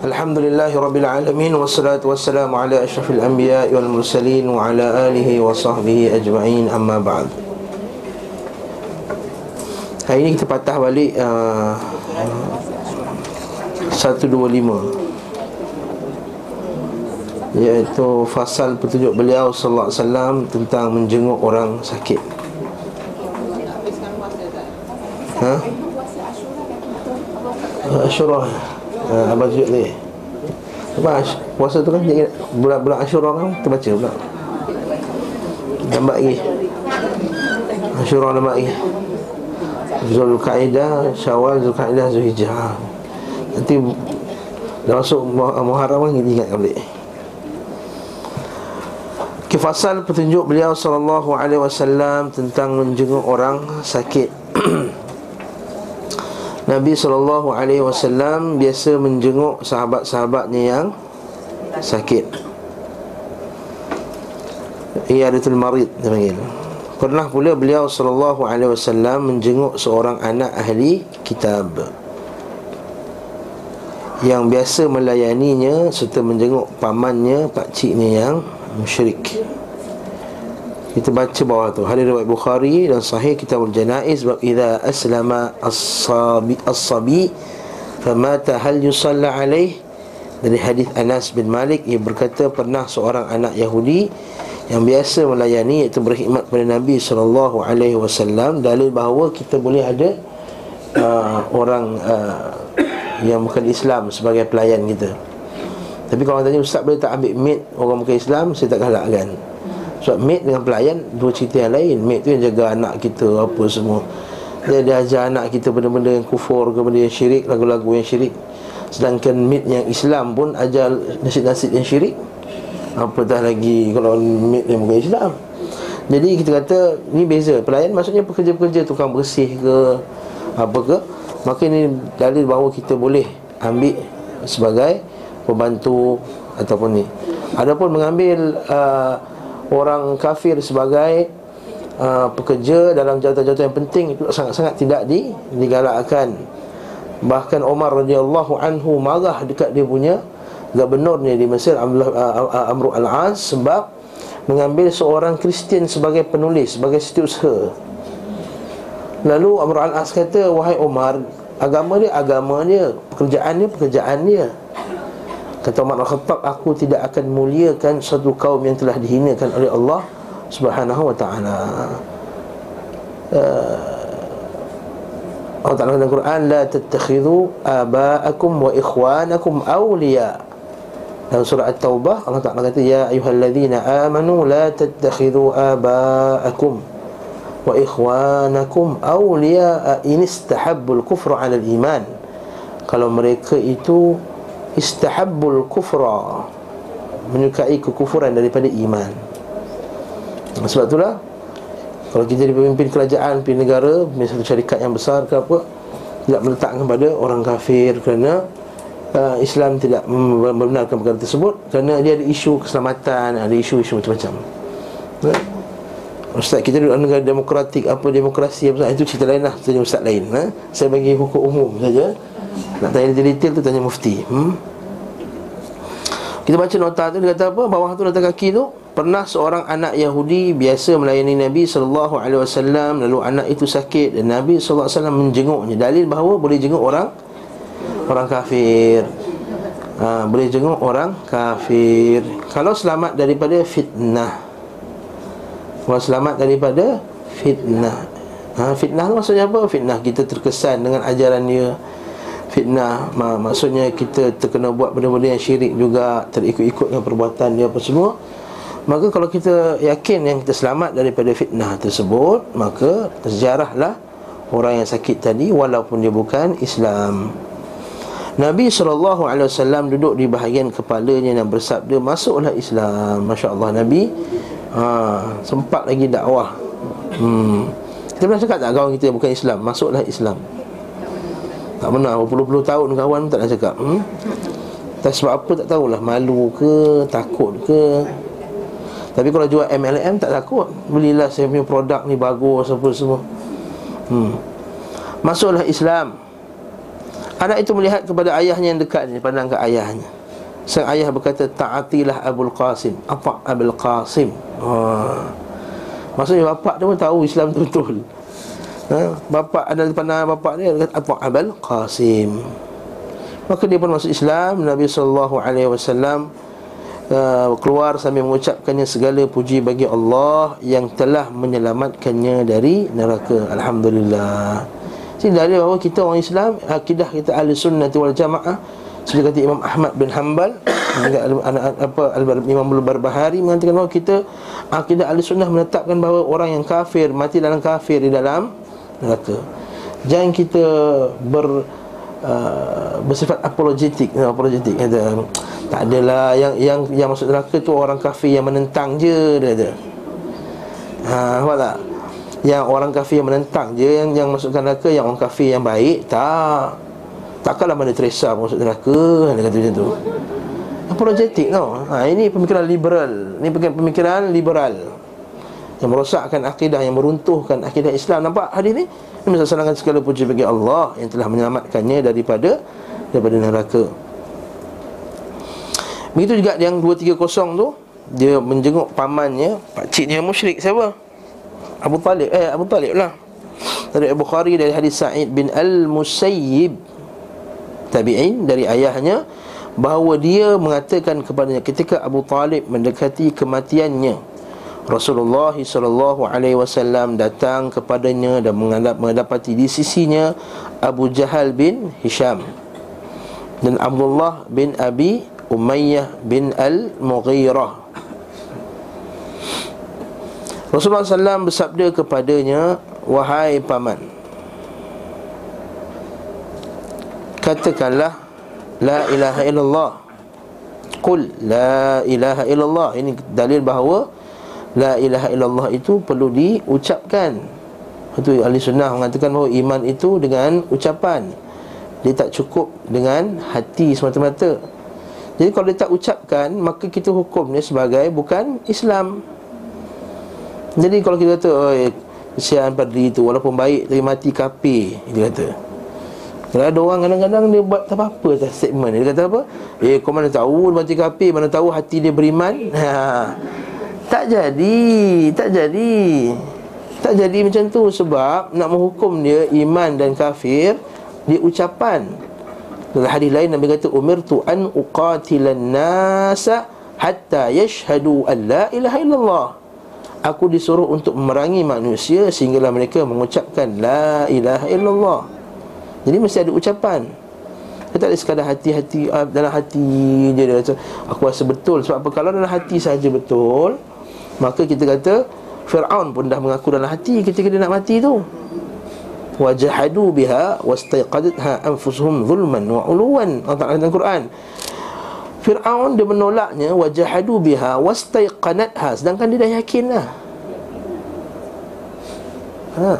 Alhamdulillahi Rabbil Alamin Wassalatu wassalamu ala ashrafil anbiya wal mursalin Wa ala alihi wa sahbihi ajma'in amma ba'd Hari ini kita patah balik uh, 125 iaitu fasal petunjuk beliau sallallahu alaihi wasallam tentang menjenguk orang sakit. Ha? Asyurah uh, Abang tunjuk ni. Apa puasa tu kan Bulan-bulan Asyurah kan Kita baca pula. Nampak lagi. Asyurah nampak lagi. Zulkaidah Syawal Zulkaidah Zulhijjah. Nanti Dah masuk Muharram kan Kita ingatkan balik. Kifasal petunjuk beliau sallallahu alaihi wasallam tentang menjenguk orang sakit. Nabi SAW biasa menjenguk sahabat-sahabatnya yang sakit. Iyadatul Marid dia panggil. Pernah pula beliau SAW menjenguk seorang anak ahli kitab Yang biasa melayaninya serta menjenguk pamannya, pakciknya yang musyrik kita baca bawah tu Hadis riwayat Bukhari dan sahih kitabul janaiz bab idza aslama as-sabi as-sabi famata hal yusalla alaih dari hadis Anas bin Malik ia berkata pernah seorang anak Yahudi yang biasa melayani iaitu berkhidmat kepada Nabi sallallahu alaihi wasallam dalil bahawa kita boleh ada uh, orang uh, yang bukan Islam sebagai pelayan kita. Tapi kalau orang tanya ustaz boleh tak ambil maid orang bukan Islam saya tak galakkan. Sebab maid dengan pelayan Dua cerita yang lain. Maid tu yang jaga anak kita Apa semua. Dia, dia ajar anak kita Benda-benda yang kufur ke Benda yang syirik Lagu-lagu yang syirik. Sedangkan maid yang Islam pun Ajar nasib-nasib yang syirik. Apatah lagi Kalau maid yang bukan Islam. Jadi kita kata Ni beza. Pelayan maksudnya pekerja-pekerja Tukang bersih ke Apa ke. Maka ini dalil bahawa kita boleh Ambil sebagai Pembantu Ataupun ni. Adapun mengambil uh, orang kafir sebagai uh, pekerja dalam jawatan-jawatan yang penting itu sangat-sangat tidak di, digalakkan. Bahkan Umar radhiyallahu anhu marah dekat dia punya gubernurnya di Mesir Amr uh, al-As sebab mengambil seorang Kristian sebagai penulis, sebagai setiausaha. Lalu Amr al-As kata, "Wahai Umar, agama dia agama dia, pekerjaan dia pekerjaan dia." Kata Umar Al-Khattab Aku tidak akan muliakan satu kaum yang telah dihinakan oleh Allah Subhanahu wa ta'ala. Uh, Allah Ta'ala dalam Quran La tattakhidhu aba'akum wa ikhwanakum awliya. Dalam surah At-Taubah Allah Ta'ala kata Ya ayuhalladzina amanu La tattakhidhu aba'akum Wa ikhwanakum awliya In istahabbul kufru ala iman. Kalau mereka itu istahabbul kufra. Menyukai kekufuran daripada iman. Sebab itulah kalau kita jadi pemimpin kerajaan, pemimpin negara misalnya satu syarikat yang besar ke apa tidak meletakkan kepada orang kafir kerana uh, Islam tidak membenarkan perkara tersebut kerana dia ada isu keselamatan ada isu-isu macam-macam. Ya? Ustaz kita duduk negara demokratik apa demokrasi apa itu cerita lain lah. Tanya ustaz lain ha? saya bagi hukum umum saja nak tanya detail tu tanya mufti. Hmm? Kita baca nota tu Dia kata apa? Bawah tu nota kaki tu Pernah seorang anak Yahudi Biasa melayani Nabi SAW Lalu anak itu sakit Dan Nabi SAW menjenguknya. Dalil bahawa boleh jenguk orang Orang kafir. Ha, Boleh jenguk orang kafir. Kalau selamat daripada fitnah. Kalau selamat daripada fitnah. Ha, Fitnah tu maksudnya apa? Fitnah kita terkesan dengan ajaran dia fitnah. Maksudnya kita terkena buat benda-benda yang syirik juga terikut-ikut dengan perbuatan dia apa semua. Maka kalau kita yakin yang kita selamat daripada fitnah tersebut maka terjarahlah orang yang sakit tadi walaupun dia bukan Islam. Nabi SAW duduk di bahagian kepalanya dan bersabda Masuklah Islam. Masya Allah Nabi ha, Sempat lagi dakwah. Hmm. Kita pernah cakap tak kawan kita bukan Islam Masuklah Islam tak pernah berpuluh-puluh tahun kawan tak nak cakap hmm? Tak sebab apa tak tahulah Malu ke Takut ke. Tapi kalau jual MLM tak takut. Belilah saya punya produk ni bagus Apa semua. Hmm. Masuklah Islam. Anak itu melihat kepada ayahnya yang dekat ni Pandang ke ayahnya. Sang ayah berkata Ta'atilah Abul Qasim. Apa Abul Qasim? Ha. Maksudnya bapak dia pun tahu Islam tu betul ha. Bapak ada pandang bapak dia Kata Apa Abul Qasim. Maka dia pun masuk Islam Nabi SAW uh, Keluar sambil mengucapkannya Segala puji bagi Allah Yang telah menyelamatkannya dari neraka. Alhamdulillah. Jadi dari bahawa kita orang Islam Akidah kita ahli sunnah wal jamaah Seperti kata Imam Ahmad bin Hanbal apa Imam Al-Barbahari mengatakan bahawa kita Akidah ahli sunnah menetapkan bahawa Orang yang kafir, mati dalam kafir di dalam neraka Jangan kita ber uh, bersifat apologetik apologetik. Kata tak adalah yang yang yang masuk neraka tu orang kafir yang menentang je dia kata. Ha apa tak? Yang orang kafir yang menentang je yang yang masukkan neraka yang orang kafir yang baik tak. Takkanlah mana Teresa masuk neraka dia kata macam tu. Apologetik tau. Ha, ini pemikiran liberal. Ini pemikiran liberal yang merosakkan akidah yang meruntuhkan akidah Islam. Nampak hadis ni? Ini mensalahkan segala puji bagi Allah yang telah menyelamatkannya daripada daripada neraka. Begitu juga yang 230 tu dia menjenguk pamannya pak ciknya musyrik siapa? Abu Talib. Eh Abu Talib lah. Dari Abu Khari dari hadis Sa'id bin Al-Musayyib tabi'in dari ayahnya bahawa dia mengatakan kepadanya ketika Abu Talib mendekati kematiannya Rasulullah sallallahu alaihi wasallam datang kepadanya dan mendapati di sisinya Abu Jahal bin Hisham dan Abdullah bin Abi Umayyah bin Al-Mughirah. Rasulullah SAW bersabda kepadanya Wahai paman Katakanlah La ilaha illallah. Qul La ilaha illallah. Ini dalil bahawa La ilaha illallah itu perlu diucapkan. Itu ahli sunnah mengatakan bahawa iman itu dengan ucapan. Dia tak cukup dengan hati semata-mata. Jadi kalau dia tak ucapkan Maka kita hukumnya sebagai bukan Islam. Jadi kalau kita kata Oi, Kesian padri itu Walaupun baik Tapi mati kapi Dia kata. Kalau ada orang kadang-kadang Dia buat tak apa-apa tak statement Dia kata apa? Eh kau mana tahu Mati kapi Mana tahu hati dia beriman. Ha. Tak jadi Tak jadi. Tak jadi macam tu Sebab Nak menghukum dia Iman dan kafir Dia ucapan Dalam hadis lain Nabi kata Umirtu an uqatilan nasa Hatta yashhadu an la ilaha illallah. Aku disuruh untuk memerangi manusia Sehinggalah mereka mengucapkan La ilaha illallah. Jadi mesti ada ucapan. Kita tak ada sekadar hati-hati uh, Dalam hati je dia kata Aku rasa betul. Sebab apa? Kalau dalam hati saja betul Maka kita kata Fir'aun pun dah mengaku dalam hati Ketika dia nak mati tu. Wajahadu biha Wastaiqadatha anfusuhum zulman wa'uluwan Allah Ta'ala dalam Quran. Fir'aun dia menolaknya wajahadu biha wastaiqanatha sedangkan dia dah yakinlah. Ha.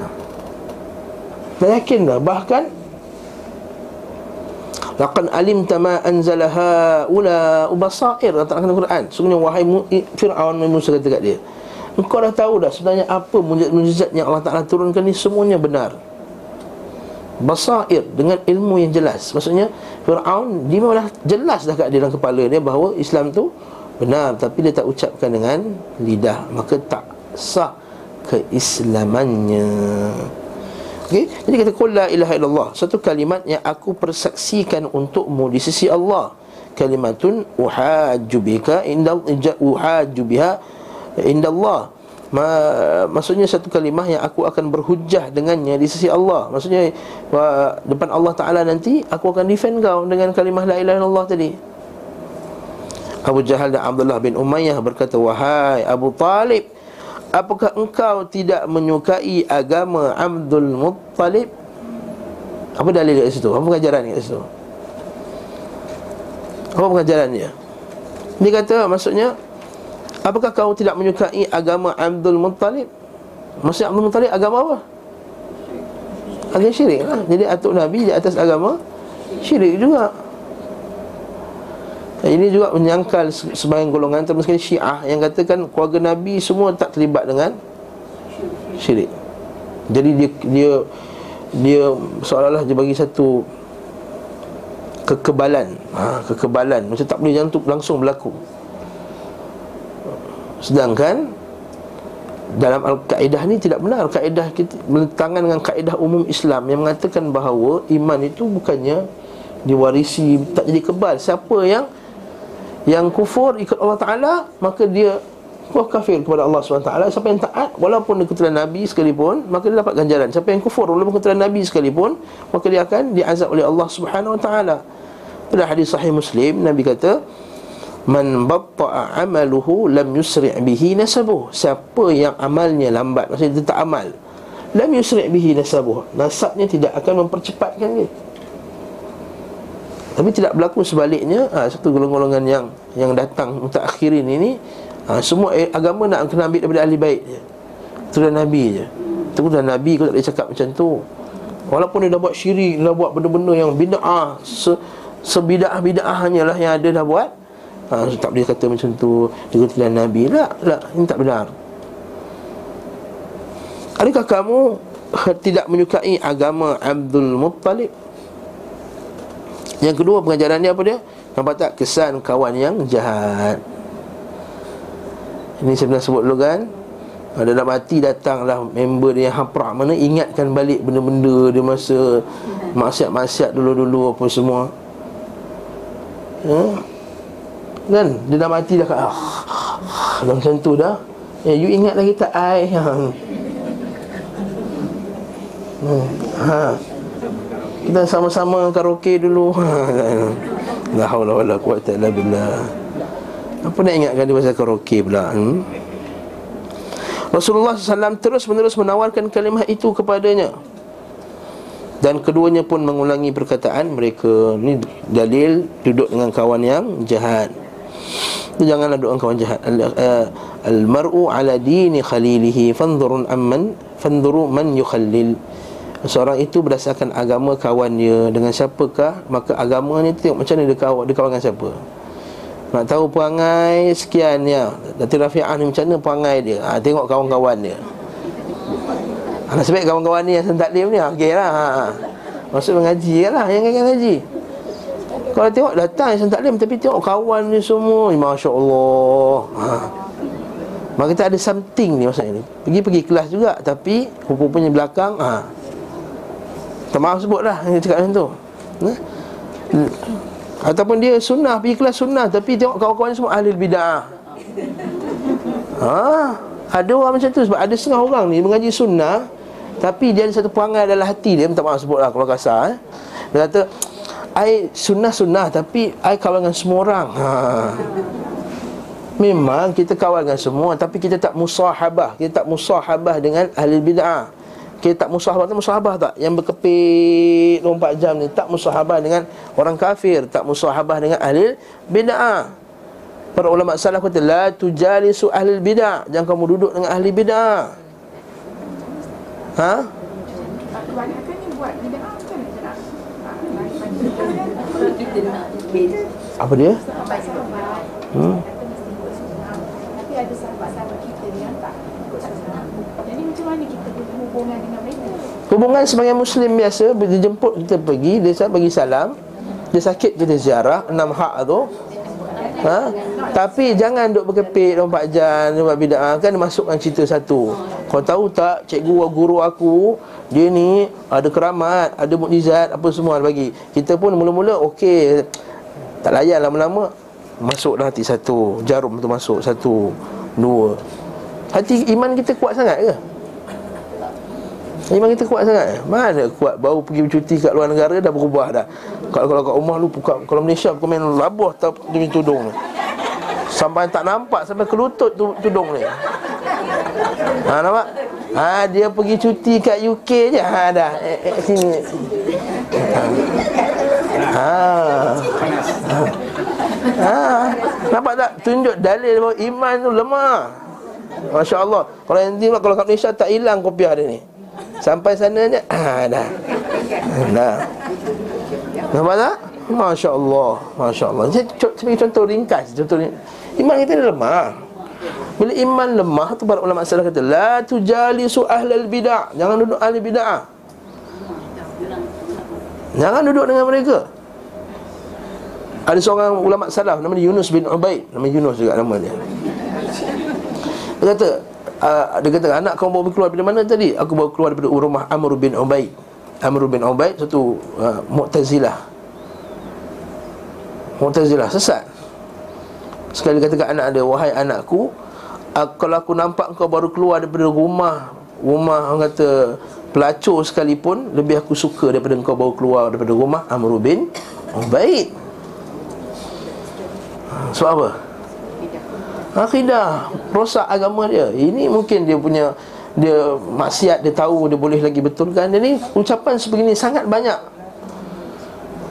Dah yakin dah. Bahkan Laqad alimta ma anzalaha ula ubasair. Kata dalam Quran. Sungguhnya wahai Firaun Musa kata kat dia. Engkau dah tahu dah sebenarnya apa mujizat yang Allah Taala turunkan ni semuanya benar. Basair dengan ilmu yang jelas. Maksudnya Fir'aun dia malah jelas dah kat dia dalam kepala dia bahawa Islam tu benar. Tapi dia tak ucapkan dengan lidah. Maka tak sah keislamannya Okay? Jadi kata Qul la ilaha illallah Satu kalimat yang aku persaksikan untukmu di sisi Allah Kalimatun uhajju bika inda uhajju biha inda Allah Ma, maksudnya satu kalimah yang aku akan berhujah dengannya di sisi Allah. Maksudnya wa, depan Allah Taala nanti aku akan defend kau dengan kalimah la ilaha illallah tadi. Abu Jahal dan Abdullah bin Umayyah berkata, "Wahai Abu Talib, apakah engkau tidak menyukai agama Abdul Muttalib?" Apa dalil kat situ? Apa pengajaran kat situ? Apa pengajaran dia? Kata maksudnya Apakah kau tidak menyukai agama Abdul Muttalib? Maksud Abdul Muttalib agama apa? Agama syirik lah Jadi atuk Nabi di atas agama Syirik juga Ini juga menyangkal sebagian golongan Termasuk syiah yang katakan Keluarga Nabi semua tak terlibat dengan Syirik. Jadi dia Dia, dia seolah-olah dia bagi satu kekebalan. Ha, kekebalan. Macam tak boleh jantung langsung berlaku. Sedangkan dalam al-kaedah ni tidak benar. Kaedah kita bertentangan dengan kaedah umum Islam yang mengatakan bahawa iman itu bukannya diwarisi tak jadi kebal. Siapa yang yang kufur ikut Allah Taala maka dia Wah kafir kepada Allah SWT Siapa yang taat Walaupun dia keturunan Nabi sekalipun Maka dia dapat ganjaran. Siapa yang kufur Walaupun keturunan Nabi sekalipun Maka dia akan diazab oleh Allah SWT Pada hadis sahih Muslim Nabi kata Man batta'a amaluhu Lam yusri' bihi nasabuh. Siapa yang amalnya lambat Maksudnya dia tak amal Lam yusri' bihi nasabuh Nasabnya tidak akan mempercepatkan dia Tapi tidak berlaku sebaliknya ha, Satu golongan-golongan yang Yang datang Untuk akhirin ini ha, Semua eh, agama nak kena ambil daripada ahli baik je. Itu dah Nabi je. Itu dah Nabi kau tak boleh cakap macam tu. Walaupun dia dah buat syirik Dah buat benda-benda yang bida'ah se, Sebida'ah-bida'ah hanyalah yang ada dah buat ha, Tak boleh kata macam tu Dia kata Nabi. Lah, lah Ini tak benar. Adakah kamu tidak menyukai agama Abdul Muttalib? Yang kedua pengajaran dia apa dia? Nampak tak kesan kawan yang jahat ini saya pernah sebut dulu kan ada nak mati datanglah member dia yang haprak Mana ingatkan balik benda-benda dia masa Maksiat-maksiat dulu-dulu apa semua ya? Kan dia dah mati dah ah, Dah macam tu dah Ya, you ingat lagi tak I yang hmm. ha. Kita sama-sama karaoke dulu. La haula wala quwata illa billah. Apa nak ingatkan dia pasal karaoke pula hmm? Rasulullah SAW terus menerus menawarkan kalimah itu kepadanya. Dan keduanya pun mengulangi perkataan mereka. Ini dalil duduk dengan kawan yang jahat. Janganlah duduk dengan kawan jahat. Eh, Al-mar'u ala dini khalilihi Fandurun amman Fanduru man yukhallil Seorang itu berdasarkan agama kawannya Dengan siapakah Maka agamanya tengok macam mana dia kawan, dia kawan dengan siapa nak tahu perangai sekian ya. Datuk Rafi'ah ni macam mana perangai dia ha, Tengok kawan-kawan dia ha, Nasib baik kawan-kawan ni yang sentaklim ni Okey lah ha. Maksud mengaji lah Yang kan ngaji Kalau tengok datang yang sentaklim Tapi tengok kawan ni semua Masya Allah ha. Maka kita ada something ni maksudnya ni Pergi-pergi kelas juga Tapi Rupa-rupanya belakang ha. Tak maaf sebut lah Yang cakap macam tu ha? Ataupun dia sunnah Pergi kelas sunnah Tapi tengok kawan-kawan semua Ahli bid'ah ha? Ada orang macam tu Sebab ada setengah orang ni Mengaji sunnah Tapi dia ada satu perangai dalam hati dia Minta maaf sebut lah Kalau kasar eh? Dia kata I sunnah-sunnah Tapi I kawan dengan semua orang ha. Memang kita kawan dengan semua Tapi kita tak musahabah Kita tak musahabah dengan ahli bid'ah kita tak musahabah tak musahabah tak? Yang berkepit 24 jam ni Tak musahabah dengan orang kafir. Tak musahabah dengan ahli bid'ah. Para ulama salah kata La tujalisu ahli bid'ah. Jangan kamu duduk dengan ahli bid'ah. Ha? Apa dia? Hmm? Tapi ada sahabat-sahabat kita yang tak ikut Jadi macam mana kita hubungan dengan mereka Hubungan sebagai Muslim biasa Dia jemput kita pergi Dia bagi salam Dia sakit kita ziarah Enam hak tu. Ha? Tapi jangan duk berkepit 24 jam Buat bida'ah Kan masukkan cerita satu. Kau tahu tak Cikgu guru aku Dia ni Ada keramat Ada mukjizat Apa semua bagi. Kita pun mula-mula Okey Tak layan lama-lama. Masuklah hati satu Jarum tu masuk Satu Dua. Hati iman kita kuat sangat ke? Memang kita kuat sangat. Mana kuat? Baru pergi bercuti kat luar negara Dah berubah dah. Kalau kalau kat rumah lu buka, Kalau Malaysia Kau main labuh tak, Demi tudung ni. Sampai tak nampak Sampai ke lutut tu, tudung ni. Ha nampak? Ha dia pergi cuti kat UK je. Ha dah. Eh, eh, Sini. Ha. Ha, ha. Nampak tak? Tunjuk dalil bahawa iman tu lemah. Masya Allah. Kalau yang Kalau kat Malaysia tak hilang kopiah dia ni Sampai sana je ah, Dah. Dah. Nampak tak? Masya Allah Masya Allah Saya contoh ringkas Contoh ringkas. Iman kita ni lemah. Bila iman lemah tu Para ulama salah kata La tujalisu ahlal bid'ah. Jangan duduk ahli bid'ah. Jangan duduk dengan mereka. Ada seorang ulama salaf nama dia Yunus bin Ubaid, nama Yunus juga nama dia. Dia kata uh, dia kata anak kau bawa keluar dari mana tadi? Aku bawa keluar daripada rumah Amr bin Ubaid. Amr bin Ubaid satu uh, Mu'tazilah. Mu'tazilah sesat. Sekali kata kat anak dia, wahai anakku, uh, kalau aku nampak kau baru keluar daripada rumah rumah orang kata pelacur sekalipun lebih aku suka daripada kau baru keluar daripada rumah Amr bin Ubaid. Sebab apa? Akidah Rosak agama dia. Ini mungkin dia punya Dia maksiat Dia tahu dia boleh lagi betulkan. Jadi ucapan sebegini sangat banyak.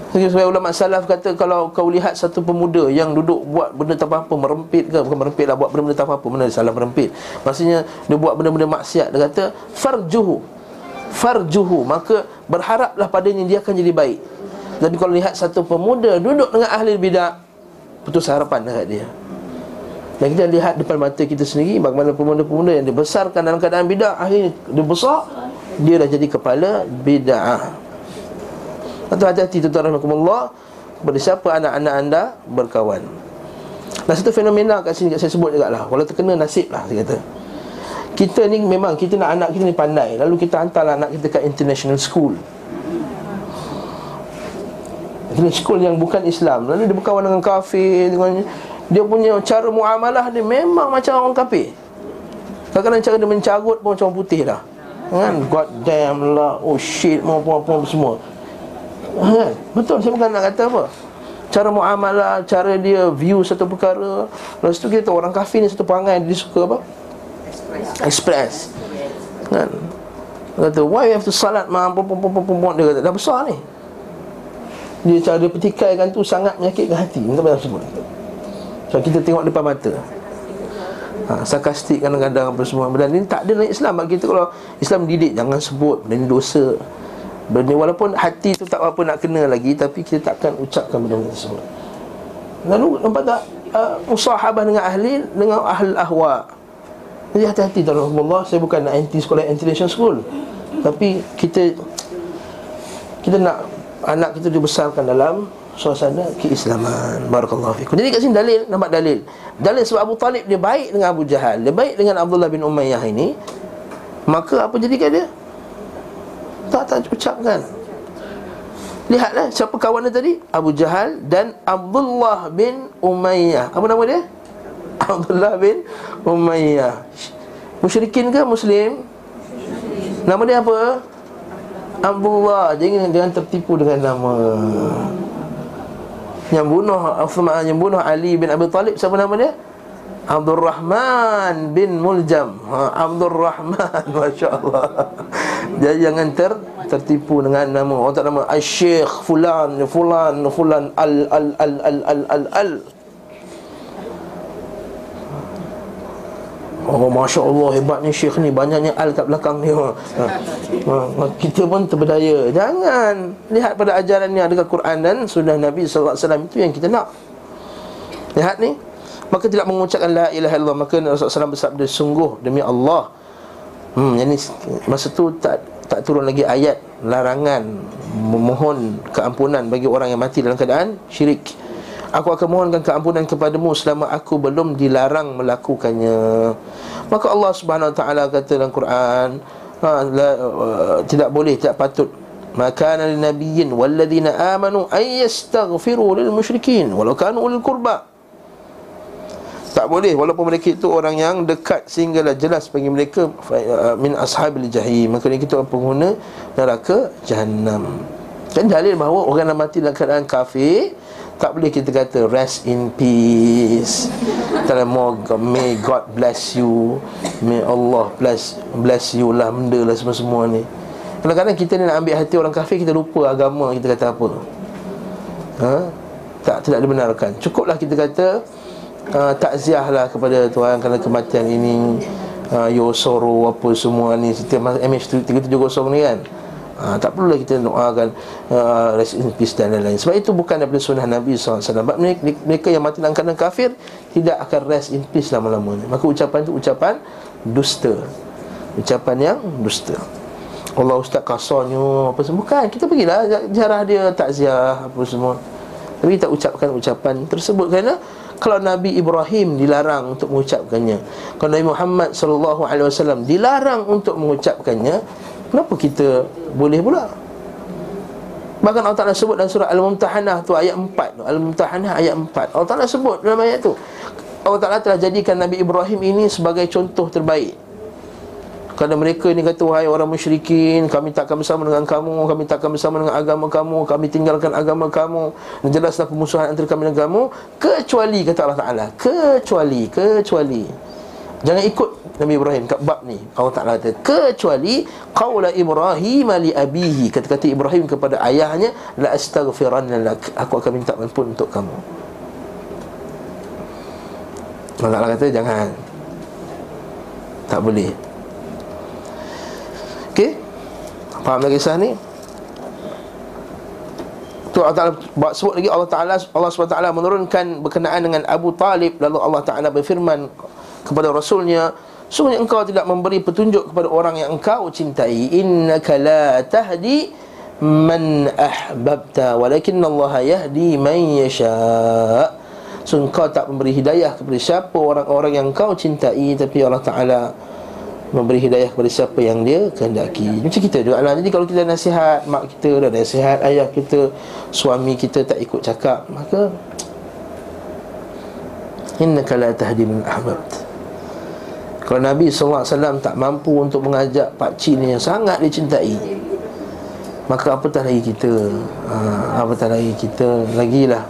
Sebab ulama salaf kata Kalau kau lihat satu pemuda Yang duduk buat benda tak apa-apa Merempit ke? Bukan merempit lah Buat benda-benda tak apa-apa Mana salah merempit. Maksudnya Dia buat benda-benda maksiat. Dia kata Farjuhu. Farjuhu. Maka berharaplah padanya Dia akan jadi baik. Tapi kalau lihat satu pemuda Duduk dengan ahli bidak Putus harapan dekat dia dan kita lihat depan mata kita sendiri Bagaimana pemuda-pemuda yang dibesarkan dalam keadaan bid'ah Akhirnya dia besar Dia dah jadi kepala bid'ah. Atau hati-hati tuan-tuan rahmatullah Kepada siapa anak-anak anda berkawan. Dan satu fenomena kat sini saya sebut juga lah Walau terkena nasib lah saya kata. Kita ni memang kita nak anak kita ni pandai. Lalu kita hantarlah anak kita kat international school. International school yang bukan Islam. Lalu dia berkawan dengan kafir dengan dia punya cara muamalah dia memang macam orang kafir. Kadang-kadang cara dia mencarut pun macam orang putih lah. Kan? God damn lah. Oh shit. Apa-apa semua. Kan? Betul. Saya bukan nak kata apa? Cara muamalah Cara dia view satu perkara. Lepas tu kita tahu orang kafir ni satu perangai Dia suka apa? Express. Express. Kan? Dia kata Why you have to salat ma? Dia kata dah besar ni. Dia cara dia petikaikan tu Sangat menyakitkan hati. Minta maaf sebut So kita tengok depan mata. Ha, Sarkastik kadang-kadang apa semua. Dan ini tak ada dalam Islam. Bagi kita kalau Islam didik Jangan sebut benda ini dosa. Benda walaupun hati tu tak apa nak kena lagi Tapi kita takkan ucapkan benda-benda tersebut. Lalu nampak tak? Uh, Usahabah dengan ahli Dengan ahli ahwa. Jadi hati-hati tuan Allah Saya bukan nak anti sekolah International school. Tapi kita Kita nak Anak kita dibesarkan dalam suasana keislaman. Barakallahu fikum. Jadi kat sini dalil nampak dalil. Dalil sebab Abu Talib dia baik dengan Abu Jahal dia baik dengan Abdullah bin Umayyah ini maka apa jadi kat dia? Tak tak ucapkan. Lihatlah siapa kawan dia tadi? Abu Jahal dan Abdullah bin Umayyah. Apa nama dia? Abdullah bin Umayyah. Musyrikin ke muslim? Nama dia apa? Abdullah. Jangan jangan tertipu dengan nama yang bunuh Uthman yang bunuh Ali bin Abi Talib siapa nama dia? Abdul Rahman bin Muljam. Ha, Abdul Rahman Masya Allah Jadi jangan ter, tertipu dengan nama. Orang tak nama Al-Syekh Fulan Fulan Fulan Al Al Al Al Al Al Al Oh Masya Allah hebatnya syekh ni Banyaknya al kat belakang ni ha. Ha. Kita pun terberdaya Jangan Lihat pada ajaran ni Adakah Quran dan Sunnah Nabi SAW Itu yang kita nak Lihat ni Maka tidak mengucapkan La ilaha illallah Maka Rasulullah SAW bersabda Sungguh demi Allah Hmm, ini masa tu tak tak turun lagi ayat larangan memohon keampunan bagi orang yang mati dalam keadaan syirik. Aku akan mohonkan keampunan kepadamu selama aku belum dilarang melakukannya. Maka Allah Subhanahu Wa Taala kata dalam Quran, ha, la, uh, tidak boleh, tidak patut. Maka lin nabiyyin walladzina amanu ay yastaghfiru lil musyrikin walau kanu ulil qurba. Tak boleh walaupun mereka itu orang yang dekat sehinggalah jelas bagi mereka uh, min ashabil jahim. Maka mereka itu pengguna neraka jahanam. Kan dalil bahawa orang yang mati dalam keadaan kafir tak boleh kita kata rest in peace. Tell more may God bless you. May Allah bless bless you lah benda lah semua-semua ni. Kadang-kadang kita ni nak ambil hati orang kafir kita lupa agama kita kata apa. Ha? Tak tidak dibenarkan. Cukuplah kita kata uh, takziah lah kepada Tuhan kerana kematian ini. Uh, Yosoro apa semua ni setiap MH370 ni kan ha, Tak perlulah kita doakan uh, Rest in peace dan lain-lain. Sebab itu bukan daripada sunnah Nabi SAW Sebab mereka, yang mati dalam keadaan kafir Tidak akan rest in peace lama-lamanya. Maka ucapan itu ucapan dusta. Ucapan yang dusta. Allah Ustaz kasarnya apa semua. Bukan, kita pergilah Jarah dia takziah apa semua. Tapi tak ucapkan ucapan tersebut Kerana kalau Nabi Ibrahim dilarang untuk mengucapkannya Kalau Nabi Muhammad SAW dilarang untuk mengucapkannya Kenapa kita boleh pula? Bahkan Allah Ta'ala sebut dalam surah Al-Mumtahanah tu ayat 4 tu. Al-Mumtahanah ayat 4 Allah Ta'ala sebut dalam ayat tu. Allah Ta'ala telah jadikan Nabi Ibrahim ini sebagai contoh terbaik. Kerana mereka ni kata Wahai orang musyrikin Kami takkan bersama dengan kamu Kami takkan bersama dengan agama kamu Kami tinggalkan agama kamu Dan jelaslah pemusuhan antara kami dan kamu. Kecuali kata Allah Ta'ala Kecuali Kecuali. Jangan ikut Nabi Ibrahim kat bab ni. Allah Ta'ala kata Kecuali Qawla Ibrahim li abihi. Kata-kata Ibrahim kepada ayahnya La astaghfiranna lak. Aku akan minta ampun untuk kamu. Allah Ta'ala kata jangan. Tak boleh. Okey Faham lagi kisah ni? Tu Allah Ta'ala sebut lagi Allah Ta'ala Allah SWT menurunkan berkenaan dengan Abu Talib. Lalu Allah Ta'ala berfirman kepada Rasulnya Sungguh engkau tidak memberi petunjuk kepada orang yang engkau cintai. Innaka la tahdi man ahbabta Walakin Allah yahdi man yasha. Sungguh engkau tak memberi hidayah kepada siapa orang-orang yang engkau cintai Tapi Allah Ta'ala memberi hidayah kepada siapa yang dia kehendaki. Macam kita juga lah. Jadi kalau kita nasihat mak kita dan nasihat ayah kita Suami kita tak ikut cakap Maka Innaka la tahdi man ahbabta kalau Nabi SAW tak mampu untuk mengajak Pak Cik ni yang sangat dicintai Maka apa tak lagi kita? Ha, Apa tak lagi kita? Lagilah.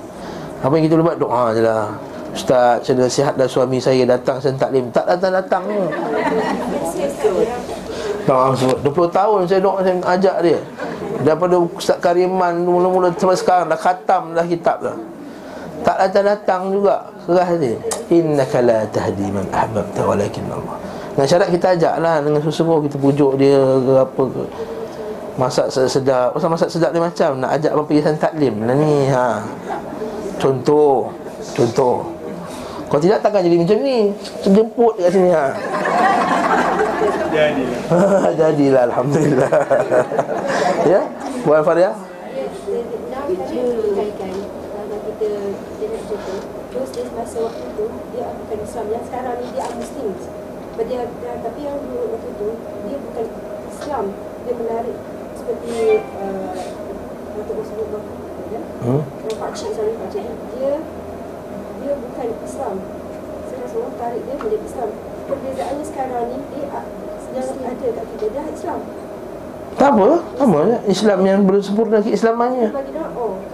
Apa yang kita buat? Doa je lah. Ustaz, saya dah sihat dah suami saya datang Saya taklim. Tak datang-datang ni Doa sebut 20 tahun saya doa saya ajak dia. Daripada Ustaz Kariman Mula-mula sampai sekarang Dah khatam dah kitab dah tak datang-datang juga Kerah dia Innaka la tahdi man ahbabta walakin Allah Dengan syarat kita ajaklah Dengan sesungguh kita pujuk dia ke apa ke Masak sedap Pasal masak sedap ni macam Nak ajak apa pergi taklim lah ni ha. Contoh Contoh Kalau tidak takkan jadi macam ni Jemput kat sini ha. Jadilah Jadilah Alhamdulillah Ya Buat Faria masa waktu tu dia bukan Islam. Yang sekarang ni dia Muslim. Dia, dia, tapi yang dulu waktu tu dia bukan Islam. Dia menarik seperti uh, Datuk Rasulullah ya? hmm? Pakcik sorry Pakcik dia dia bukan Islam. Saya rasa orang tarik dia menjadi Islam. Perbezaannya sekarang ni dia yang ada kat kita. Dia Islam. Tak apa, sama Islam yang belum sempurna keislamannya. Bagi dia, oh, kalau dia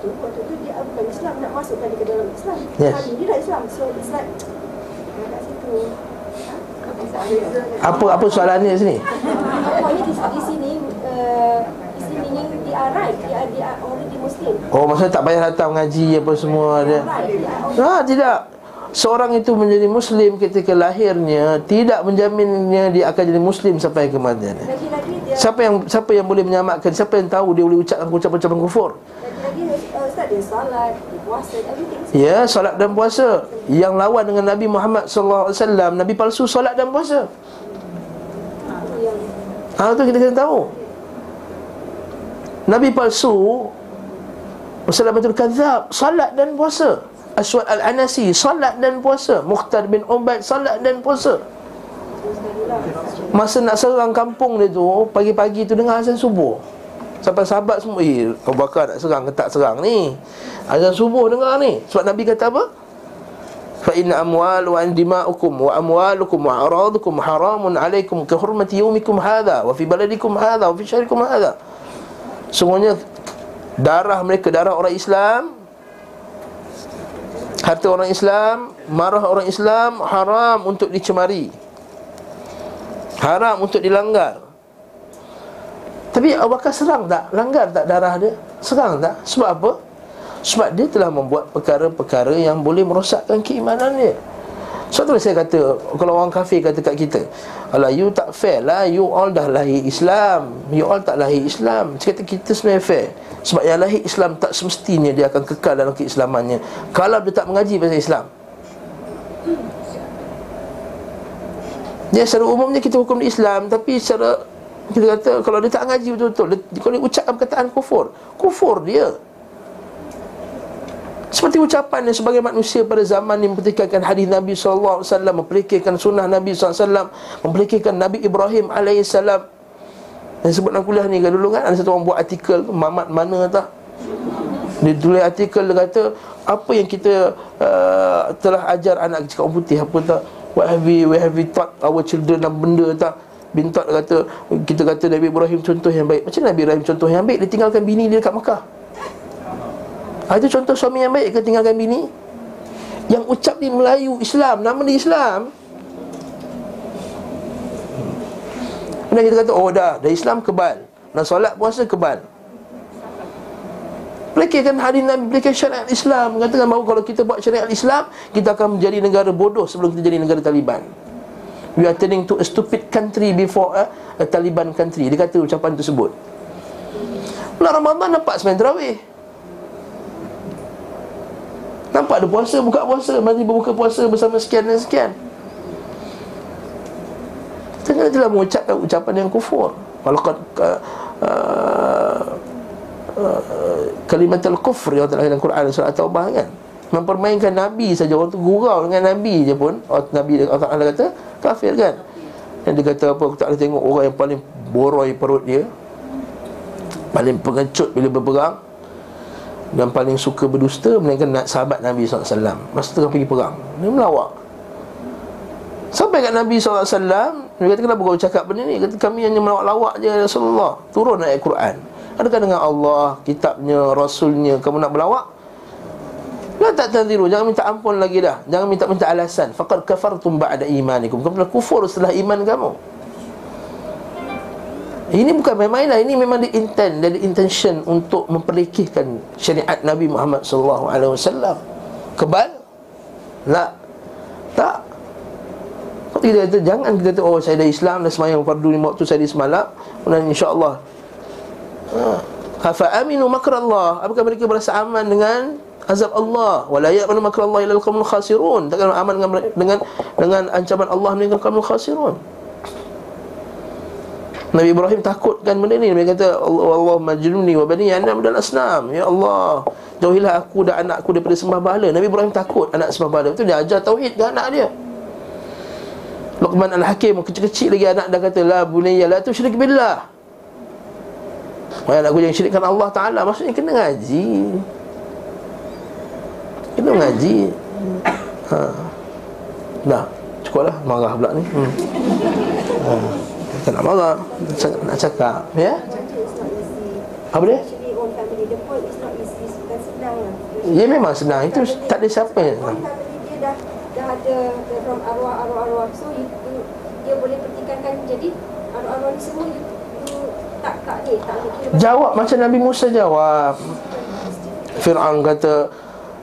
masa tu, waktu tu dia bukan Islam nak masukkan dia ke dalam Islam. Yes. Hari dia dah Islam. So it's like kat situ. Apa apa soalan ni sini? Apa ni di, di sini uh, di sini yang di right, dia dia already Muslim. Oh, maksudnya tak payah datang mengaji apa semua dia. Ah, tidak. Seorang itu menjadi Muslim ketika lahirnya Tidak menjaminnya dia akan jadi Muslim sampai kematian Siapa yang siapa yang boleh menyamakan Siapa yang tahu dia boleh ucapkan ucapan-ucapan kufur Ya, solat dan puasa. Yang lawan dengan Nabi Muhammad SAW Nabi palsu solat dan puasa. Ha, itu kita kena tahu. Nabi palsu Wassalamualaikum kazab Salat dan puasa. Aswad al-Anasi Salat dan puasa. Mukhtar bin Ubaid Salat dan puasa. Masa nak serang kampung dia tu Pagi-pagi tu dengar azan subuh Sampai sahabat semua Eh Abu Bakar nak serang ke tak serang ni Azan subuh dengar ni Sebab Nabi kata apa Fa inna amwal wa dima'ukum wa amwalukum wa aradukum haramun alaikum ka hurmati yaumikum hadha wa fi baladikum hadha wa fi syarikum hadha. Semuanya darah mereka darah orang Islam harta orang Islam, marah orang Islam haram untuk dicemari. Haram untuk dilanggar. Tapi Abu Bakar serang tak? Langgar tak darah dia? Serang tak? Sebab apa? Sebab dia telah membuat perkara-perkara yang boleh merosakkan keimanan dia Sebab tu saya kata Kalau orang kafir kata kat kita Alah you tak fair lah You all dah lahir Islam You all tak lahir Islam Saya kata kita sebenarnya fair Sebab yang lahir Islam tak semestinya Dia akan kekal dalam keislamannya Kalau dia tak mengaji pasal Islam Ya secara umumnya kita hukum di Islam Tapi secara kita kata kalau dia tak ngaji betul-betul. Dia, Kalau dia ucapkan perkataan kufur Kufur dia. Seperti ucapan yang sebagai manusia pada zaman yang mempertikaikan hadis Nabi SAW Mempertikaikan sunnah Nabi SAW Mempertikaikan Nabi Ibrahim AS Yang sebut dalam kuliah ni kan dulu kan Ada satu orang buat artikel Mamat mana tak? Dia tulis artikel dia kata Apa yang kita uh, telah ajar anak cakap putih Apa tak? What have we, we have we taught our children dan benda tak Bintot kata Kita kata Nabi Ibrahim contoh yang baik Macam Nabi Ibrahim contoh yang baik Dia tinggalkan bini dia dekat Mekah ada contoh suami yang baik ke tinggalkan bini? Yang ucap di Melayu Islam, nama dia Islam. Kemudian kita kata, oh dah, dah Islam kebal. Nak solat puasa kebal. Pelakirkan hari Nabi, pelakirkan syariat Islam Katakan bahawa kalau kita buat syariat Islam Kita akan menjadi negara bodoh sebelum kita jadi negara Taliban We are turning to a stupid country before a, a Taliban country. Dia kata ucapan tersebut. Bulan Ramadan nampak sembahyang terawih. Nampak ada puasa, buka puasa. Mari berbuka puasa bersama sekian dan sekian. Kita telah mengucapkan ucapan yang kufur. Walakat uh, uh, uh, Kalimat al-kufr yang telah dalam Quran Surah At-Taubah kan Mempermainkan Nabi saja. Orang tu gurau dengan Nabi je pun. Nabi Allah kata kafir kan? Dan dia kata apa Aku tak boleh tengok orang yang paling boroi perut dia. Paling pengecut bila berperang. Dan paling suka berdusta melainkan sahabat Nabi SAW. Masa tengah pergi perang. Dia melawak. Sampai kat Nabi SAW dia kata kenapa kau cakap benda ni? Kata kami hanya melawak-lawak je Rasulullah. Turun ayat Quran. Adakah dengan Allah kitabnya rasulnya kamu nak berlawak La tak tanziru Jangan minta ampun lagi dah. Jangan minta-minta alasan. Faqad kafartum ba'da imanikum. Kamu telah kufur setelah iman kamu. Ini bukan main-main lah. Ini memang dia intent Dia ada intention Untuk memperlekehkan Syariat Nabi Muhammad SAW Kebal? Tak. Tak. Kalau kita kata Jangan kita kata Oh saya dah Islam Dah semayang fardu lima waktu Saya di semalam Kemudian insyaAllah. Hafa aminu makra Allah Apakah mereka berasa aman dengan Azab Allah. Walayat mana makra Allah Ilal kamul khasirun. Takkan aman dengan, dengan dengan ancaman Allah Meninggal kamul khasirun. Nabi Ibrahim takutkan benda ni. Dia kata Allah, majnuni wa bani anam dan asnam. Ya Allah Jauhilah aku dan anakku daripada sembah bahala Nabi Ibrahim takut anak sembah bahala Itu dia ajar tauhid ke anak dia? Luqman al-Hakim Kecil-kecil lagi anak dah kata La bunayya la tu syirik billah. Wahai anakku jangan syirikkan Allah Ta'ala. Maksudnya kena ngaji Kena ngaji ha. Dah Cukup lah Marah pula ni hmm. ha. Tak nak marah Nak cakap Ya Apa dia? Ya memang senang Itu tak ada siapa yang senang Dia dah Dah ada From arwah-arwah-arwah So itu Dia boleh Jadi Arwah-arwah ni semua Tak tak ni Tak Jawab macam Nabi Musa jawab Fir'aun kata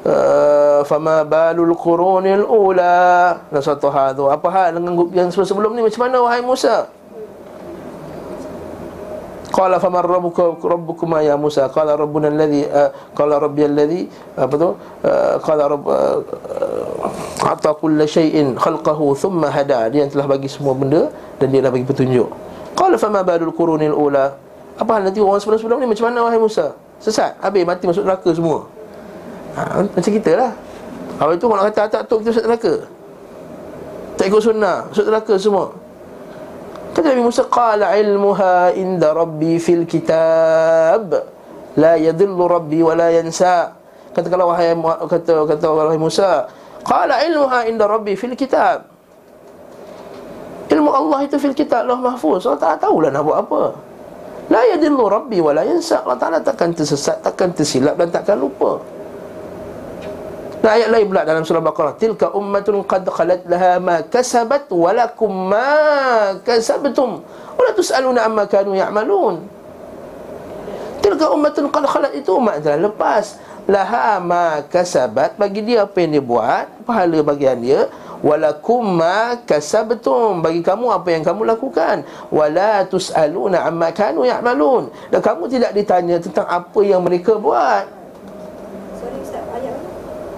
Uh, fama balul qurunil ula. Dan satu hal tu. Apa hal dengan yang sebelum ni? Macam mana wahai Musa? Qala faman rabbuka rabbukuma ya Musa. Qala rabbuna alladhi uh, qala rabbi alladhi apa tu? Uh, qala rabb ata kull shay'in khalqahu thumma hada. Dia yang telah bagi semua benda dan dia dah bagi petunjuk. Qala fama badul qurunil ula. Apa nanti orang sebelum-sebelum ni? Macam mana wahai Musa? Sesat? Habis mati masuk neraka semua ha, macam kita lah. Kalau itu orang kata tak tu kita masuk neraka. Tak ikut sunnah masuk neraka semua. Kata Nabi Musa Qala ilmuha inda rabbi fil kitab. La yadillu rabbi wa la yansa. Kata kalau wahai kata kata wahai Musa Qala ilmuha inda rabbi fil kitab. Ilmu Allah itu fil kitab Allah mahfuz. Allah tak tahulah nak buat apa. La yadillu rabbi wa la yansa. Allah Ta'ala takkan tersesat, takkan tersilap dan takkan lupa dan ayat lain pula dalam surah Baqarah Tilka ummatun qad khalat laha ma kasabat Walakum ma kasabtum. Wala tus'aluna amma kanu ya'malun. Tilka ummatun qad khalat itu umat telah lepas. Laha ma kasabat Bagi dia apa yang dia buat Pahala bagian dia. Walakum ma kasabtum Bagi kamu apa yang kamu lakukan. Wala tus'aluna amma kanu ya'malun. Dan kamu tidak ditanya tentang apa yang mereka buat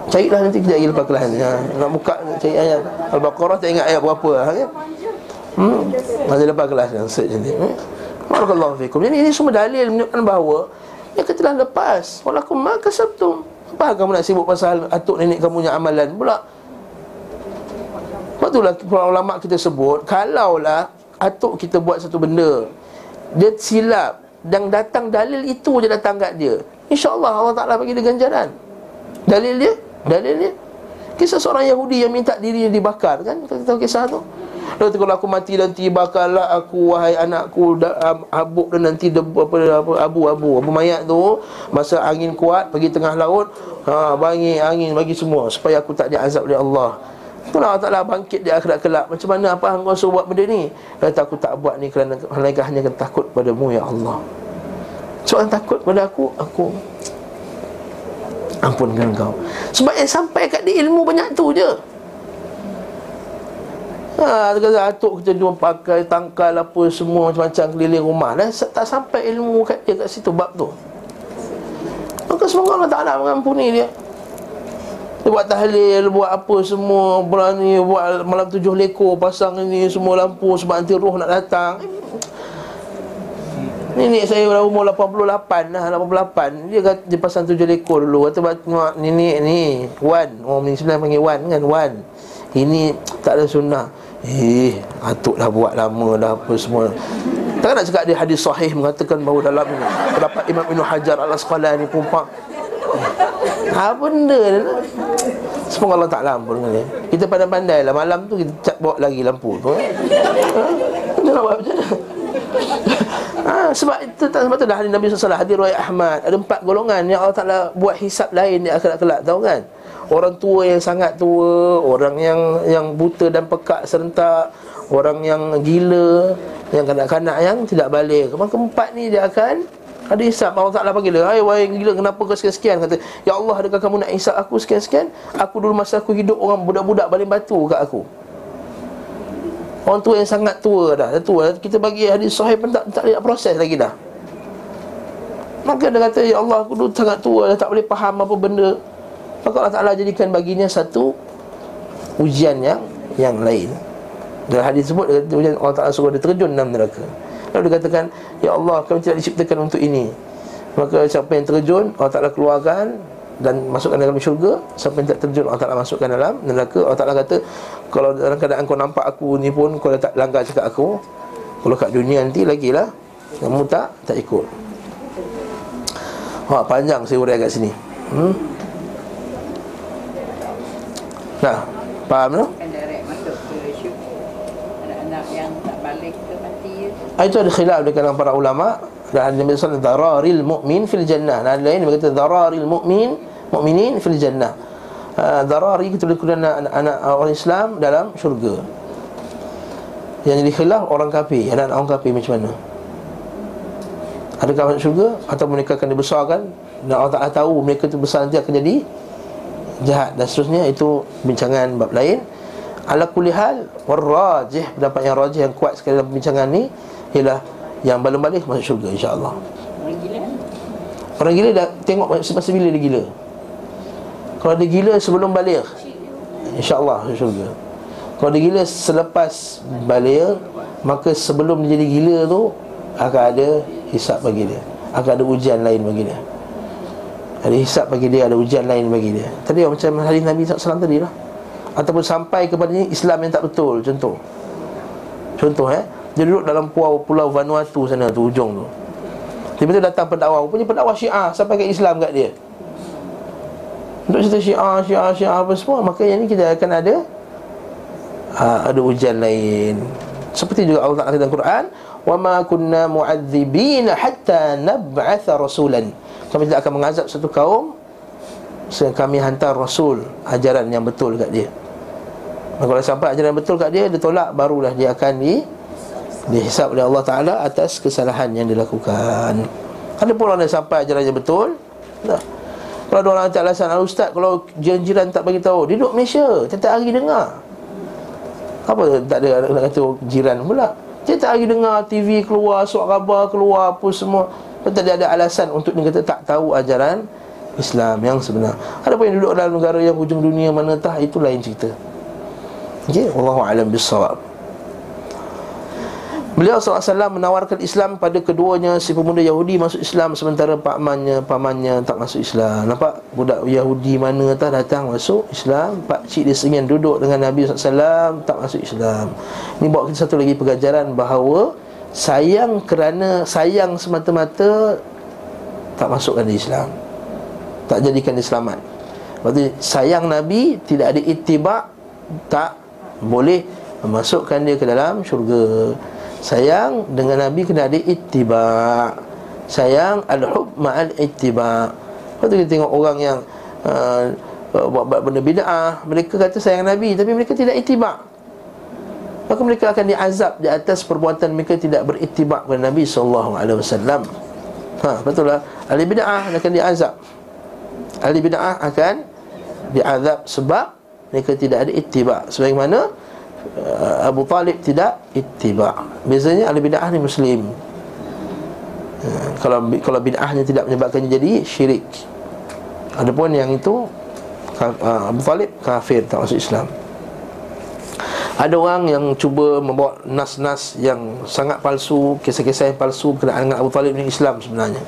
Carilah nanti lagi lepas kelas ni ha. Nak buka cari ayat Al-Baqarah tak ingat ayat berapa ha, kan? Hmm? Nanti lepas kelas yang search nanti hmm? Barakallahu fikum Jadi ini semua dalil menunjukkan bahawa Yang kita telah lepas Walakum maka sabtum Apa kamu nak sibuk pasal atuk nenek kamu yang amalan pula? Sebab itulah ulama kita sebut Kalaulah atuk kita buat satu benda Dia silap Dan datang dalil itu je datang kat dia InsyaAllah Allah Ta'ala bagi dia ganjaran Dalil dia Dalil dia Kisah seorang Yahudi yang minta dirinya dibakar kan? Kita tahu kisah tu. Lalu kalau aku mati nanti bakarlah aku wahai anakku da, abuk dan nanti debu, apa, apa abu-abu abu mayat tu masa angin kuat pergi tengah laut ha bagi angin bagi semua supaya aku tak diazab oleh Allah. Itulah Allah Ta'ala bangkit di akhirat kelak. Macam mana apa engkau suruh buat benda ni? Kata aku tak buat ni kerana Mereka hanya takut padamu ya Allah. Soalan takut pada aku Aku Ampunkan kau Sebab yang sampai kat dia ilmu banyak tu je Ha, kata atuk kita cuma pakai tangkal apa semua macam-macam keliling rumah dan tak sampai ilmu kat dia kat situ bab tu. Maka semoga Allah Taala mengampuni dia. Dia buat tahlil, buat apa semua Berani buat malam tujuh lekor Pasang ini semua lampu Sebab nanti roh nak datang Nenek saya dah umur 88 lah 88 Dia kata dia pasang tujuh lekor dulu Kata tengok nenek ni Wan Orang ni sebenarnya panggil Wan kan Wan Ini tak ada sunnah Eh, atuk dah buat lama dah apa semua. Takkan nak cakap dia hadis sahih mengatakan bahawa dalam pendapat Imam Ibn Hajar Al-Asqalani pun pak. Apa benda ni? Semoga Allah Ta'ala ampun dengan dia Kita pandai-pandai lah Malam tu kita cat bawa lagi lampu tu eh? ha? Dia nak buat macam mana? Ha, sebab itu tak sebab tu dah hadis Nabi SAW Hadis Ruai Ahmad. Ada empat golongan yang Allah Ta'ala buat hisap lain di akhirat kelak Tahu kan? orang tua yang sangat tua, orang yang yang buta dan pekak serentak, orang yang gila, yang kanak-kanak yang tidak balik. Maka empat ni dia akan ada hisap Allah Ta'ala panggil dia Hai wahai gila kenapa kau sekian-sekian? Kata Ya Allah adakah kamu nak hisap aku sekian-sekian? Aku dulu masa aku hidup orang budak-budak baling batu kat aku Orang tua yang sangat tua dah Dah tua. Kita bagi hadis sahih pun tak, tak boleh proses lagi dah. Maka dia kata Ya Allah aku dulu sangat tua dah Tak boleh faham apa benda. Maka Allah Ta'ala jadikan baginya satu Ujian yang yang lain. Dalam hadis sebut ujian Allah Ta'ala suruh dia terjun dalam neraka. Lalu dia katakan Ya Allah kami tidak diciptakan untuk ini. Maka siapa yang terjun Allah Ta'ala keluarkan Dan masukkan dalam syurga yang tak terjun Allah Ta'ala masukkan dalam neraka. Allah Ta'ala kata Kalau dalam keadaan kau nampak aku ni pun Kau dah tak langgar cakap aku Kalau kat dunia nanti lagi lah Kamu tak tak ikut. Wah panjang saya urai kat sini. Hmm? Nah, faham tu? Ah, itu ada khilaf di kalangan para ulama. Dan Nabi sallallahu dararil mu'min fil jannah. Dan lain dia kata dararil mu'min mu'minin fil jannah. Uh, darari kita anak-anak orang Islam dalam syurga. Yang jadi khilaf orang kafir, anak-anak orang kafir macam mana? Adakah masuk syurga atau mereka akan dibesarkan? Dan Allah Taala tahu mereka itu besar nanti akan jadi jahat. Dan seterusnya itu bincangan bab lain. Ala kulli hal warajih pendapat yang rajih yang kuat sekali dalam bincangan ni ialah yang belum balik masuk syurga insyaallah orang gila orang gila dah tengok masa bila dia gila kalau dia gila sebelum balik insyaallah syurga. Kalau dia gila selepas balik maka sebelum dia jadi gila tu akan ada hisap bagi dia. Akan ada ujian lain bagi dia. Ada hisap bagi dia, ada ujian lain bagi dia. Tadi macam hadis Nabi SAW tadi lah. Ataupun sampai kepada ni Islam yang tak betul Contoh. Contoh eh. Dia duduk dalam pulau, pulau Vanuatu sana tu Ujung tu. Tiba-tiba datang pendakwa Punya pendakwa syiah Sampai ke Islam kat dia Untuk cerita syiah, syiah, syiah apa semua Maka yang ni kita akan ada ha, Ada ujian lain. Seperti juga Allah Ta'ala dalam Quran Wa ma kunna mu'adzibina hatta nab'atha rasulan. Kami tidak akan mengazab satu kaum Sehingga kami hantar Rasul Ajaran yang betul kat dia. Maka kalau sampai ajaran betul kat dia Dia tolak barulah dia akan di Dihisap oleh Allah Ta'ala Atas kesalahan yang dilakukan. Ada pun orang yang sampai ajaran yang betul nah. Kalau ada orang tak alasan Ustaz kalau jiran-jiran tak bagi tahu Dia duduk Malaysia Tiap hari dengar Apa tak ada nak kata jiran pula Tiap hari dengar TV keluar Suara khabar keluar apa semua dia ada alasan untuk dia kata tak tahu ajaran Islam yang sebenar. Ada pun yang duduk dalam negara yang hujung dunia mana tah itu lain cerita. Okey, wallahu alam bisawab. Beliau SAW menawarkan Islam pada keduanya. Si pemuda Yahudi masuk Islam Sementara pamannya, pamannya tak masuk Islam. Nampak budak Yahudi mana tak datang masuk Islam. Pak cik dia sengin duduk dengan Nabi SAW Tak masuk Islam. Ini bawa kita satu lagi pengajaran bahawa Sayang kerana sayang semata-mata Tak masukkan di Islam. Tak jadikan dia selamat. Berarti sayang Nabi tidak ada itibak Tak boleh memasukkan dia ke dalam syurga Sayang dengan Nabi kena ada ittiba. Sayang al-hub ma'al ittiba Lepas tu kita tengok orang yang uh, Buat benda bida'ah Mereka kata sayang Nabi Tapi mereka tidak ittiba. Maka mereka akan diazab di atas perbuatan mereka tidak berittiba kepada Nabi SAW Ha, betul lah Ahli bida'ah akan diazab. Ahli bida'ah akan diazab sebab mereka tidak ada ittiba. Sebagaimana Abu Talib tidak ittiba. Bezanya ahli bid'ah ni muslim. Uh, kalau kalau bid'ahnya tidak menyebabkannya jadi syirik. Adapun yang itu uh, Abu Talib kafir tak masuk Islam. Ada orang yang cuba membawa nas-nas yang sangat palsu, kisah-kisah yang palsu berkenaan dengan Abu Talib ni Islam sebenarnya.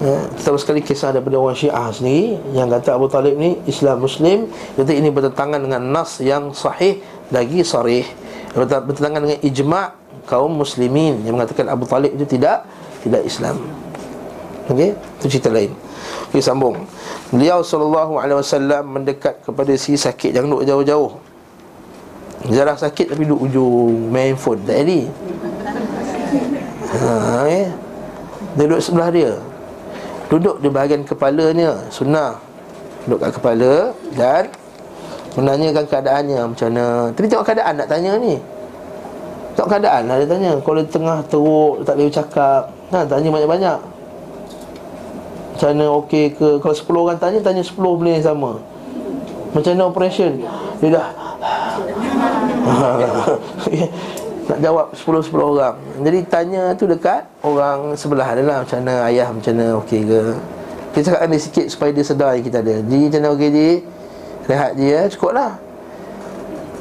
Ya, tahu sekali kisah daripada orang Syiah sendiri yang kata Abu Talib ni Islam Muslim, kata ini bertentangan dengan nas yang sahih lagi sarih. Bertentangan dengan ijma' kaum muslimin yang mengatakan Abu Talib itu tidak tidak Islam. Okey, itu cerita lain. Okey, sambung. Beliau wasallam mendekat kepada si sakit yang duduk jauh-jauh. Jarah sakit tapi duduk ujung main phone tak jadi. Ha, eh. Dia duduk sebelah dia Duduk di bahagian kepalanya Sunnah. Duduk kat kepala Dan Menanyakan keadaannya. Macam mana? Tapi tengok keadaan nak tanya ni. Tengok keadaan lah dia tanya. Kalau di tengah teruk Tak boleh bercakap. Nah, tanya banyak-banyak. Macam mana okey ke? Kalau 10 orang tanya Tanya 10 boleh sama. Macam mana operation? Dia dah nak jawab 10-10 orang. Jadi tanya tu dekat orang sebelah dia lah Macam mana ayah macam mana okey ke? Kita cakapkan dia sikit supaya dia sedar yang kita ada. Jadi macam mana? Okey je Rehat je ya, cukup lah.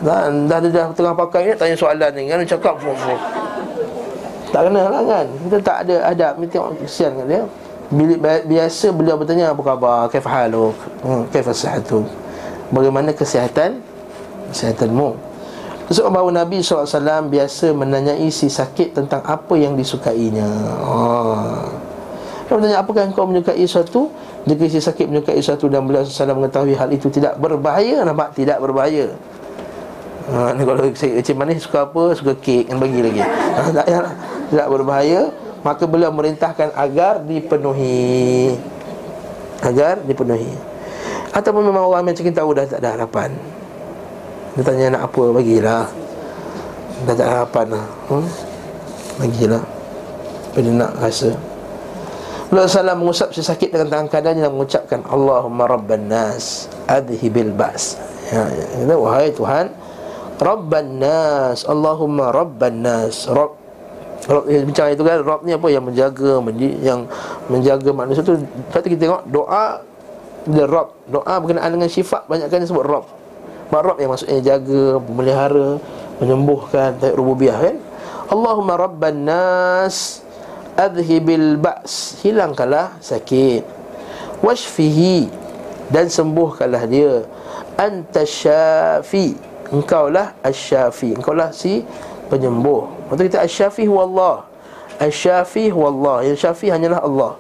Dan dah dah, dah tengah pakai ni tanya soalan ni. Kan cakap fuh, fuh. tak kena lah kan? Kita tak ada adab. Ni tengok kesian kan dia. Bila, biasa beliau bertanya apa khabar? Kaif haluk hmm, kaif sihatuk bagaimana kesihatan? Kesihatanmu Sebab bahawa Nabi SAW biasa menanyai si sakit tentang apa yang disukainya oh. Dia bertanya, apakah engkau menyukai sesuatu? Jika si sakit menyukai sesuatu dan beliau SAW mengetahui hal itu tidak berbahaya Nampak? Tidak berbahaya ha, Kalau Encik Manis suka apa? Suka kek, yang bagi lagi ha, tak, ya, Tidak berbahaya Maka beliau merintahkan agar dipenuhi Agar dipenuhi Ataupun memang orang macam kita tahu dah tak ada harapan dia tanya nak apa Bagilah. Dah tak harapan lah hmm? Bagilah. Apa dia nak rasa. Beliau salam mengusap si sakit dengan tangan kanannya dan mengucapkan Allahumma rabban nas adhibil ba's. Ya, ya. wahai Tuhan Rabban nas Allahumma rabban nas. Rabb Rabb eh, bincang itu kan Rabb ni apa yang menjaga yang menjaga manusia tu. Lepas kita tengok doa dia Rabb doa berkenaan dengan sifat banyakkan disebut Rabb Marab yang maksudnya jaga, memelihara, menyembuhkan Tayat rububiyah kan? Allahumma rabban nas Adhibil ba's Hilangkanlah sakit. Washfihi Dan sembuhkanlah dia. Anta syafi Engkaulah asyafi. Engkaulah si penyembuh. Maksud kita asyafi huwa Allah. Asyafi huwa Allah. Yang syafi hanyalah Allah.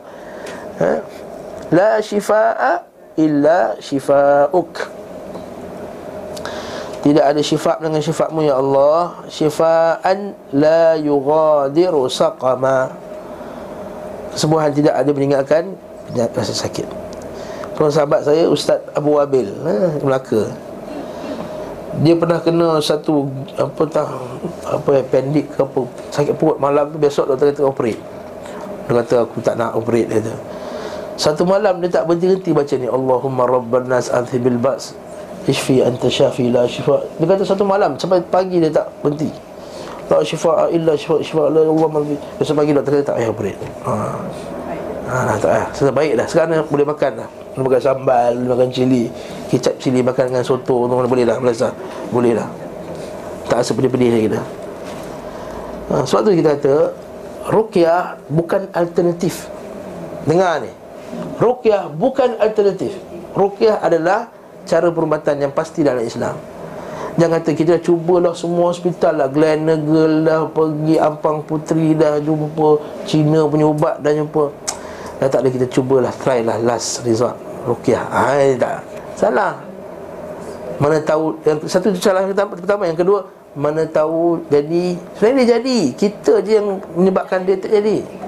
Ha? La shifa'a illa shifa'uk tidak ada syifa dengan syifatmu ya Allah. Syifaan la yughadiru saqama. Kesembuhan tidak ada meninggalkan rasa sakit. Tuan sahabat saya Ustaz Abu Wabil ha, Melaka. Dia pernah kena satu Apa tak Apa appendix ke apa Sakit perut. Malam tu Besok doktor kata operate. Dia kata aku tak nak operate dia tu Satu malam dia tak berhenti-henti baca ni Allahumma rabban nas antibil ba's Ishfi anta syafi la syifa Dia kata satu malam Sampai pagi dia tak berhenti. Tak syifa illa syifa Syifa la Allah malbi Besok pagi doktor kata tak payah berit ha. Ha, tak payah. Sudah baik dah. Sekarang boleh makan dah. Makan sambal makan cili Kicap cili Makan dengan soto Boleh dah Melasa Boleh dah. Tak rasa pedih-pedih lagi dah. Ha, Sebab tu kita kata Ruqyah bukan alternatif. Dengar ni. Ruqyah bukan alternatif. Ruqyah adalah cara perubatan yang pasti dalam Islam. Jangan kata kita dah cubalah semua hospital lah. Glen Negel dah pergi Ampang Putri dah jumpa Cina punya ubat dah jumpa. Dah tak ada kita cubalah try lah last resort. Ruqyah Hai tak. Salah. Mana tahu yang Satu salah pertama Yang kedua Mana tahu jadi Sebenarnya dia jadi. Kita je yang menyebabkan dia tak jadi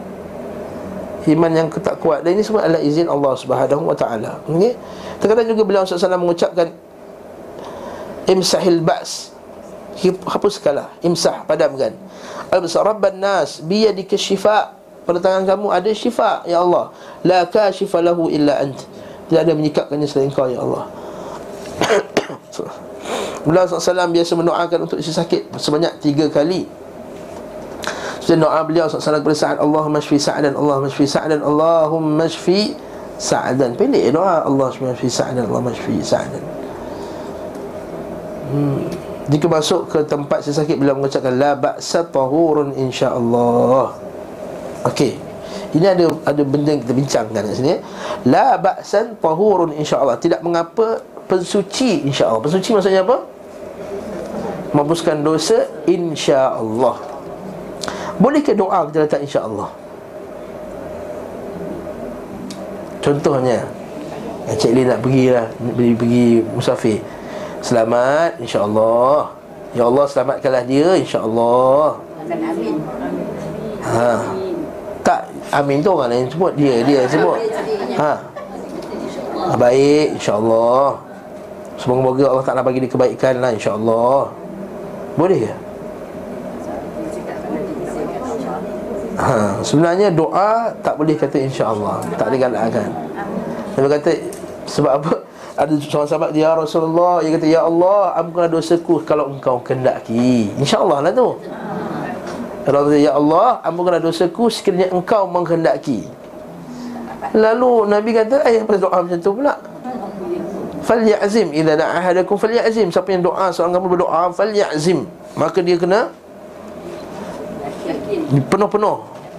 Iman yang tak kuat. Dan ini semua adalah izin Allah subhanahu wa ta'ala. Okay? Terkadang juga beliau SAW mengucapkan Imsahil ba's Hapuskanlah Imsah padamkan Al-Basar Rabban Nas Biyadika syifa' Pada tangan kamu ada syifa' Ya Allah. La kashifa lahu illa ant. Tidak ada menyikapkannya selain kau Ya Allah. Beliau SAW biasa mendoakan untuk isi sakit Sebanyak tiga kali Sudah doa beliau SAW kepada Sa'ad Allahumma shfi sa'adan Allahumma shfi sa'adan Allahumma shfi sa'adan Pendek doa Allahumma shfi sa'adan Allahumma shfi sa'adan hmm. Jika masuk ke tempat isi sakit Beliau mengucapkan La ba'sa tahurun insyaAllah Okey. Ini ada ada benda yang kita bincangkan kat sini. La ba'san tahurun insya-Allah. Tidak mengapa pensuci insya-Allah. Pensuci maksudnya apa? Menghapuskan dosa insya-Allah. Bolehkah doa kita letak insya-Allah? Contohnya Encik Lin nak pergi lah Pergi, pergi musafir. Selamat insya-Allah. Ya Allah selamatkanlah dia insya-Allah. Amin. Ha. Amin tu orang lain sebut Dia dia sebut. Ha. ha baik insyaAllah. Semoga-moga Allah tak nak bagi dia kebaikan lah insyaAllah. Boleh ke? Ha, sebenarnya doa tak boleh kata insya-Allah, tak digalakkan. Dia kata sebab apa? Ada seorang sahabat dia Rasulullah, dia kata ya Allah, ampunkanlah dosaku kalau engkau kehendaki. Insya-Allah lah tu. Ya Allah ampunkanlah dosaku sekiranya engkau menghendaki. Lalu Nabi kata ayat pada doa macam tu pula. Falyazim idza da'a ahadakum falyazim siapa yang doa seorang kamu berdoa falyazim maka dia kena penuh-penuh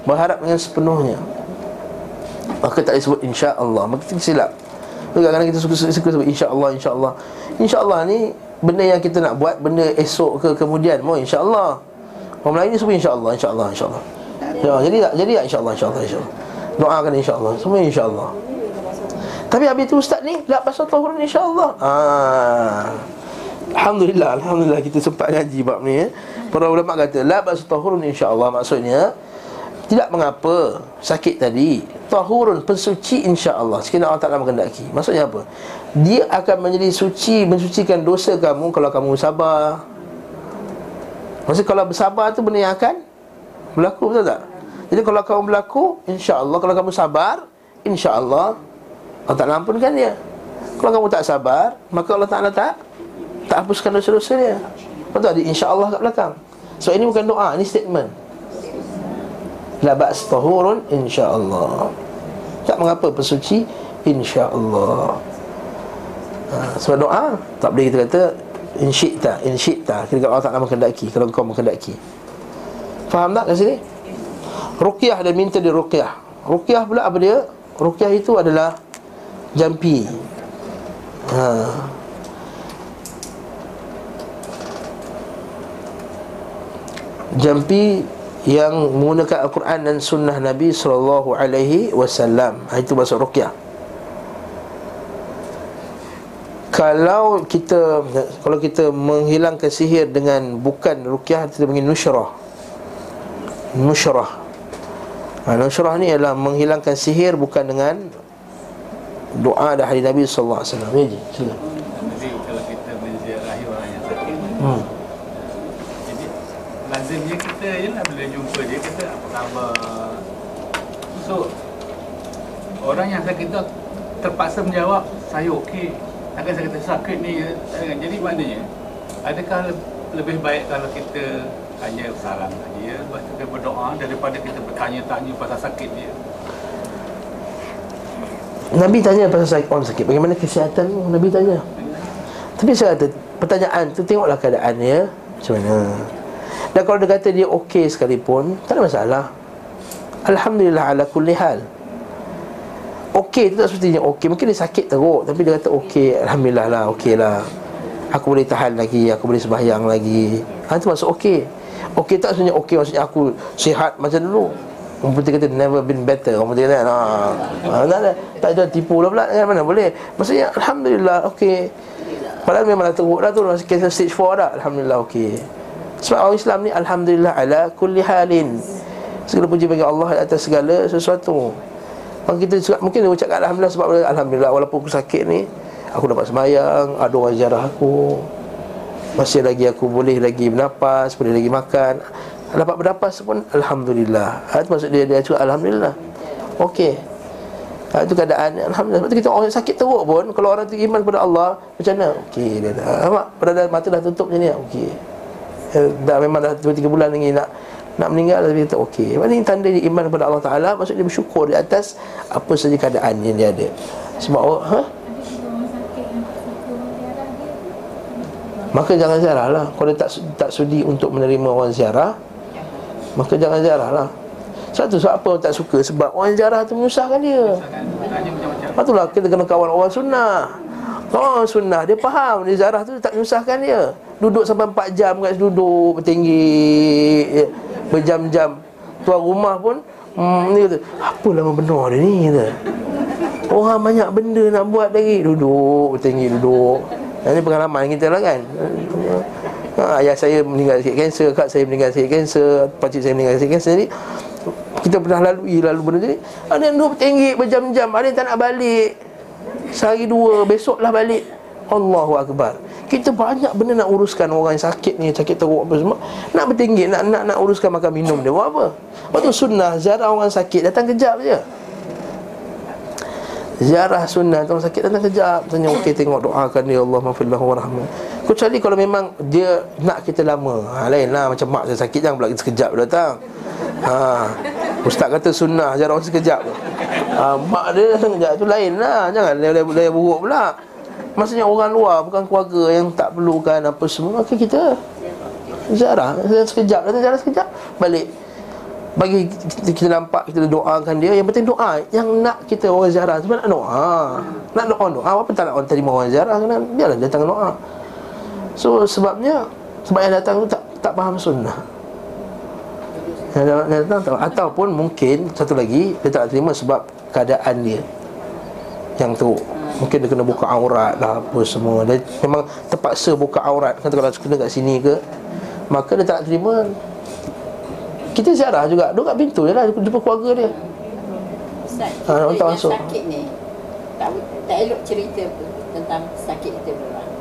berharap dengan sepenuhnya. Maka tak disebut insya-Allah. Maka kita silap. Kadang-kadang kita suka, suka sebut insya-Allah insya-Allah. Insya-Allah ni benda yang kita nak buat benda esok ke kemudian mau insya-Allah. Orang Melayu ni semua insya-Allah, insya-Allah, insya-Allah. Ya, jadi tak? Jadi tak insya-Allah, insya-Allah, insya-Allah. Doakan insya-Allah, semua insya-Allah. Tapi habis tu ustaz ni tak pasal tahun insya-Allah. Ah. Alhamdulillah, alhamdulillah kita sempat ngaji bab ni ya. Para ulama kata la bas tahurun insya-Allah maksudnya tidak mengapa sakit tadi tahurun pensuci insya-Allah sekiranya Allah Taala menghendaki. Maksudnya apa? Dia akan menjadi suci mensucikan dosa kamu kalau kamu sabar, Maksudnya kalau bersabar tu benda yang akan berlaku betul tak? Jadi kalau kamu berlaku, insya-Allah kalau kamu sabar, insya-Allah Allah tak ampunkan dia. Kalau kamu tak sabar, maka Allah Taala tak tak hapuskan dosa-dosa dia. Betul ada insya-Allah kat belakang. So ini bukan doa, ini statement. La ba's tahurun insya-Allah. Tak mengapa bersuci insya-Allah. Ha, sebab doa tak boleh kita kata in syi'ta in syi'ta kira Allah tak nak menghendaki kalau kau menghendaki faham tak kat sini ruqyah dia minta di ruqyah ruqyah pula apa dia ruqyah itu adalah jampi ha jampi yang menggunakan Al-Quran dan Sunnah Nabi Sallallahu Alaihi Wasallam. Ha, itu bahasa ruqyah. kalau kita kalau kita menghilangkan sihir dengan bukan rukyah kita panggil nusyrah nusyrah ha, nusyrah ni adalah menghilangkan sihir bukan dengan doa dan hadis Nabi sallallahu alaihi wasallam ya sila jadi kalau kita menziarahi orang yang sakit hmm. jadi lazimnya kita ialah bila jumpa dia kata so orang yang sakit tu terpaksa menjawab saya okey. Takkan saya kata sakit ni Jadi maknanya Adakah lebih baik kalau kita Hanya salam saja ya? Lepas kita berdoa Daripada kita bertanya-tanya pasal sakit dia? Nabi tanya pasal sakit orang sakit Bagaimana kesihatan? Nabi tanya. Tapi saya kata Pertanyaan tu tengoklah keadaan dia Macam mana. Dan kalau dia kata dia okey sekalipun Tak ada masalah Alhamdulillah ala kulli hal. Okey tu tak sepertinya okey. Mungkin dia sakit teruk Tapi dia kata okey Alhamdulillah lah okey lah. Aku boleh tahan lagi Aku boleh sembahyang lagi. Ha tu maksud okey. Okey tak sebenarnya okey Maksudnya aku sihat macam dulu. Orang putih kata never been better Orang putih kata ha. ha tak, tak ada tipu lah pula. Kan? Mana boleh? Maksudnya Alhamdulillah okey. Padahal memang dah teruk dah tu Masih cancer stage 4 dah. Alhamdulillah okey. Sebab orang Islam ni Alhamdulillah ala kulli halin Segala puji bagi Allah atas segala sesuatu. Kalau kita mungkin dia ucapkan Alhamdulillah sebab Alhamdulillah walaupun aku sakit ni Aku dapat semayang Ada orang jarah aku. Masih lagi aku boleh lagi bernapas Boleh lagi makan. Dapat bernapas pun Alhamdulillah. Itu maksud dia Dia cakap Alhamdulillah. Okey. Ha, Itu keadaan Alhamdulillah. Sebab tu kita orang sakit teruk pun Kalau orang tu iman kepada Allah Macam mana? Okey dia dah Nampak Pada mata dah tutup macam ni. Okey. Eh, Dah memang dah 2-3 bulan lagi nak nak meninggal tapi kata okey. Ini tanda dia iman kepada Allah Taala maksud dia bersyukur di atas apa saja keadaan yang dia ada. Sebab oh, ha? Maka jangan ziarah lah. Kalau tak, tak sudi untuk menerima orang ziarah Maka jangan ziarah lah. Satu sebab apa orang tak suka? Sebab orang ziarah tu menyusahkan dia. Lepas tu lah kita kena kawan orang sunnah Orang sunnah. Dia faham. Dia ziarah tu tak menyusahkan dia. Duduk sampai 4 jam kat duduk Bertinggi Berjam-jam. Tuan rumah pun hmm, Dia kata Apa lama benar dia ni? Kata. Orang banyak benda nak buat lagi. Duduk Bertinggi duduk. Ini pengalaman kita lah kan. Ha, Ayah saya meninggal sikit kanser Kak saya meninggal sikit kanser Pakcik saya meninggal sikit kanser. Jadi kita pernah lalui lalu benda ni Ada yang duduk tinggi berjam-jam Ada yang tak nak balik Sehari dua Besoklah balik. Allahu Akbar. Kita banyak benda nak uruskan Orang yang sakit ni Sakit teruk apa semua. Nak bertinggi Nak nak nak uruskan makan minum dia. Buat apa? Lepas tu sunnah Ziarah orang sakit Datang kejap je. Ziarah sunnah Orang sakit datang kejap. Tanya okey tengok doakan dia Allah maafillahu wa rahmat. Kecuali kalau memang dia nak kita lama. Ha, Lain lah macam mak saya sakit Jangan pula kita sekejap datang. Ha, Ustaz kata sunnah Ziarah orang sekejap. Ha, Mak dia datang kejap Itu lain lah. Jangan laya buruk pula. Maksudnya orang luar Bukan keluarga yang tak perlukan apa semua. Maka kita Ziarah. Sekejap. Datang ziarah sekejap Balik. Bagi kita, kita nampak kita doakan dia. Yang penting doa. Yang nak kita orang ziarah tu nak doa. Nak doa doa. Apa tak nak orang terima orang ziarah kena biarlah datang doa. So sebabnya sebab yang datang tu tak tak faham sunnah ataupun mungkin satu lagi dia tak terima sebab keadaan dia yang tu mungkin dia kena buka aurat lah apa semua. Dia memang terpaksa buka aurat. Kata kalau kena kat sini ke maka dia tak terima. Kita ziarah juga. Duduk kat pintu je lah Jumpa keluarga dia. Ustaz ha, Kita yang masuk. sakit ni tak, tak elok cerita pun Tentang sakit kita berang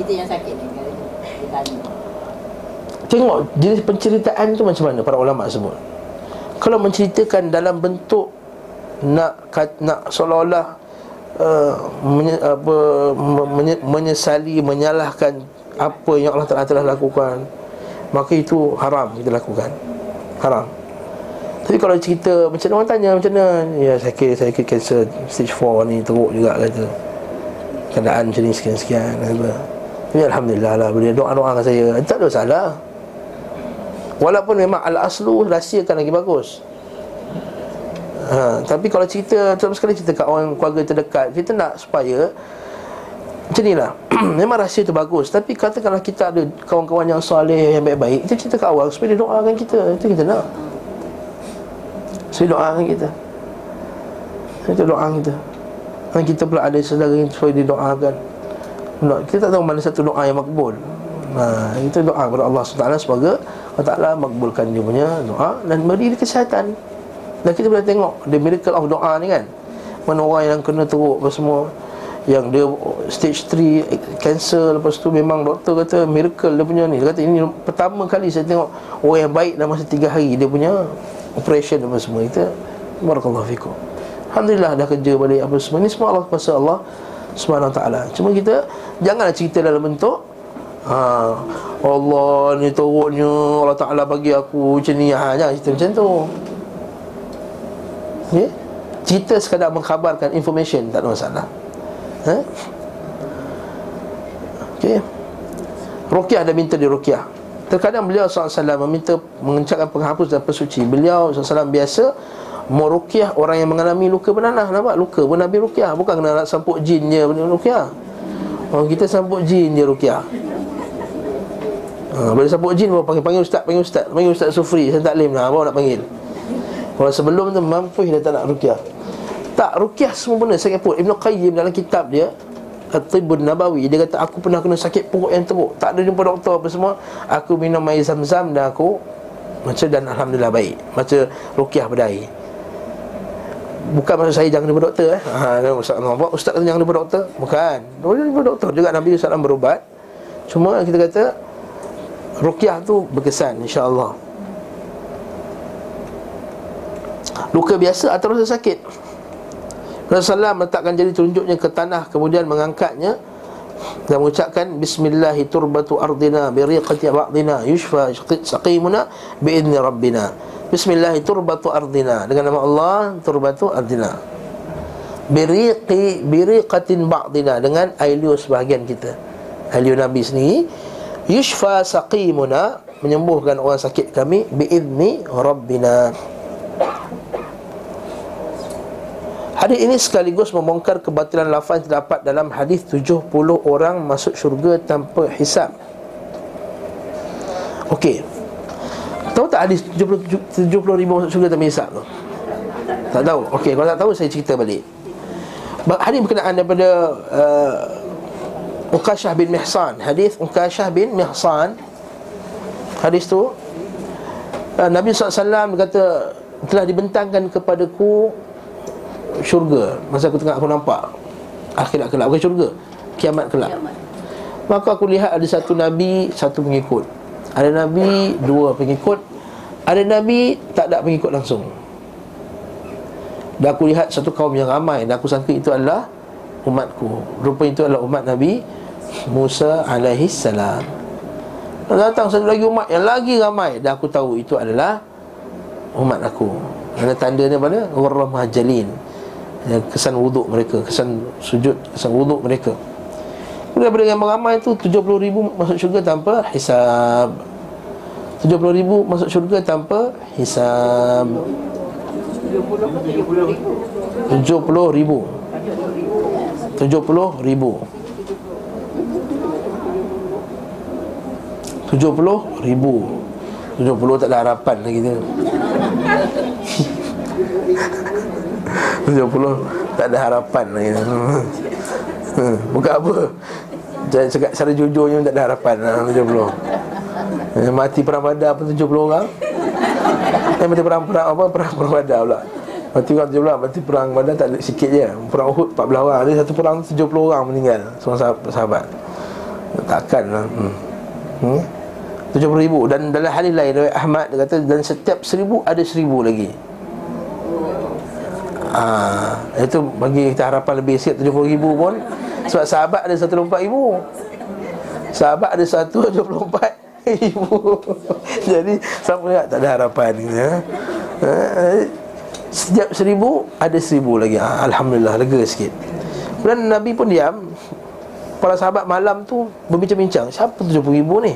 Kita yang sakit ni Kita Tengok jenis penceritaan tu macam mana Para ulama sebut. Kalau menceritakan dalam bentuk Nak nak seolah-olah uh, menye, apa, menye, Menyesali Menyalahkan Apa yang Allah telah lakukan Maka itu haram kita lakukan. Haram. Tapi kalau cerita Macam orang tanya Macam mana? Ya sakit Sakit cancer Stage 4 ni Teruk juga kata. Keadaan macam ni Sekian-sekian Tapi Alhamdulillah lah Boleh doa-doa dengan saya. Tak ada salah Walaupun memang Al-Aslu Rahsiakan lagi bagus. Ha, Tapi kalau cerita Terus sekali cerita kat orang Keluarga terdekat Kita nak supaya macam ni lah. Memang rahsia tu bagus Tapi katakanlah kita ada Kawan-kawan yang soleh Yang baik-baik Kita cerita kat awal Supaya dia doakan kita. Itu kita nak. Supaya doakan kita. Itu doakan kita. Dan kita pula ada saudara yang Supaya dia doakan. Kita tak tahu mana satu doa yang makbul. Nah, kita doa kepada Allah SWT Semoga Allah Ta'ala makbulkan dia punya doa Dan beri dia kesihatan. Dan kita boleh tengok The miracle of doa ni kan? Mana orang yang kena teruk apa semua. Yang dia stage 3 cancer lepas tu memang doktor kata miracle dia punya ni. Dia kata ini pertama kali saya tengok orang yang baik dalam masa 3 hari dia punya operation apa semua. Itu barakallahu fikum. Alhamdulillah dah kerja balik apa semua. Ni semua Allah kuasa Allah Subhanahu taala. Cuma kita janganlah cerita dalam bentuk ha Allah ni teruknya Allah taala bagi aku macam ni ha jangan cerita macam tu okay? cerita sekadar mengkhabarkan information tak ada masalah ha? Okey. Ruqyah ada minta di ruqyah. Terkadang beliau SAW meminta mengencangkan penghapus dan pesuci Beliau SAW biasa Merukiah orang yang mengalami luka bernanah Nampak? Luka pun Nabi rukiah Bukan kena sampuk jin je rukiah Oh, kita sampuk jin je rukiah ha, Bila sampuk jin Panggil, panggil ustaz Panggil ustaz Panggil ustaz Sufri Saya tak lah Bawa nak panggil. Kalau sebelum tu Mampu dia tak nak rukiah. Tak rukiah semua benda Saya pun Ibn Qayyim dalam kitab dia At-Tibun Nabawi Dia kata aku pernah kena sakit perut yang teruk. Tak ada jumpa doktor apa semua Aku minum air zam-zam dan aku Macam dan Alhamdulillah baik. Macam rukiah berdaya Bukan maksud saya jangan jumpa doktor eh. Ha, Ustaz nampak Ustaz kata jangan jumpa doktor? Bukan. Boleh jumpa doktor juga. Nabi SAW berubat. Cuma kita kata Rukiah tu berkesan insyaAllah. Luka biasa atau rasa sakit? Rasulullah meletakkan jari telunjuknya ke tanah Kemudian mengangkatnya Dan mengucapkan Bismillahi turbatu ardina Biriqati ba'dina Yushfa saqimuna Bi'idni rabbina. Bismillahi turbatu ardina Dengan nama Allah Turbatu ardina. Biriqi Biriqatin ba'dina Dengan ailiu sebahagian kita. Ailiu Nabi sendiri Yushfa saqimuna Menyembuhkan orang sakit kami Bi'idni rabbina Hadis ini sekaligus membongkar kebatilan lafaz terdapat dalam hadis 70 orang masuk syurga tanpa hisap. Okey. Tahu tak hadis 70, 70 ribu masuk syurga tanpa hisap tu? Tak tahu. Okey, kalau tak tahu saya cerita balik. Hadis berkenaan daripada uh, Uqashah bin Mihsan. Hadis Uqashah bin Mihsan. Hadis tu uh, Nabi SAW kata telah dibentangkan kepadaku syurga Masa aku tengah aku nampak Akhirat kelak Bukan syurga Kiamat kelak Kiamat. Maka aku lihat ada satu Nabi Satu pengikut Ada Nabi Dua pengikut Ada Nabi Tak ada pengikut langsung Dan aku lihat satu kaum yang ramai Dan aku sangka itu adalah Umatku. Rupa itu adalah umat Nabi Musa alaihi salam. Datang satu lagi umat yang lagi ramai Dan aku tahu itu adalah Umat aku. Ada tandanya pada Warrah Mahajalin kesan wuduk mereka kesan sujud kesan wuduk mereka. Daripada yang ramai itu 70 ribu masuk syurga tanpa hisab. 70 ribu masuk syurga tanpa hisab. 70 ribu 70 ribu 70 ribu 70 tak ada harapan lagi tu 70 tak ada harapan lagi. Hmm, bukan apa. Jangan cakap secara jujurnya tak ada harapan 70. Eh, mati perang badar pun 70 orang. Eh mati perang perang apa perang perang badar pula. Mati orang 70 mati perang badar tak ada sikit je. Perang Uhud 14 orang. Ada satu perang 70 orang meninggal semua sahabat. sahabat. Takkan lah. Hmm. Hmm? 70 ribu Dan dalam hadis lain Ahmad dia kata Dan setiap seribu ada seribu lagi ha, Itu bagi kita harapan lebih sikit 70 ribu pun Sebab sahabat ada 124 ribu Sahabat ada 124 ribu Jadi siapa tak ada harapan ya. ha, Setiap seribu ada seribu lagi. Ha, Alhamdulillah lega sikit. Kemudian Nabi pun diam. Para sahabat malam tu berbincang-bincang Siapa 70 ribu ni?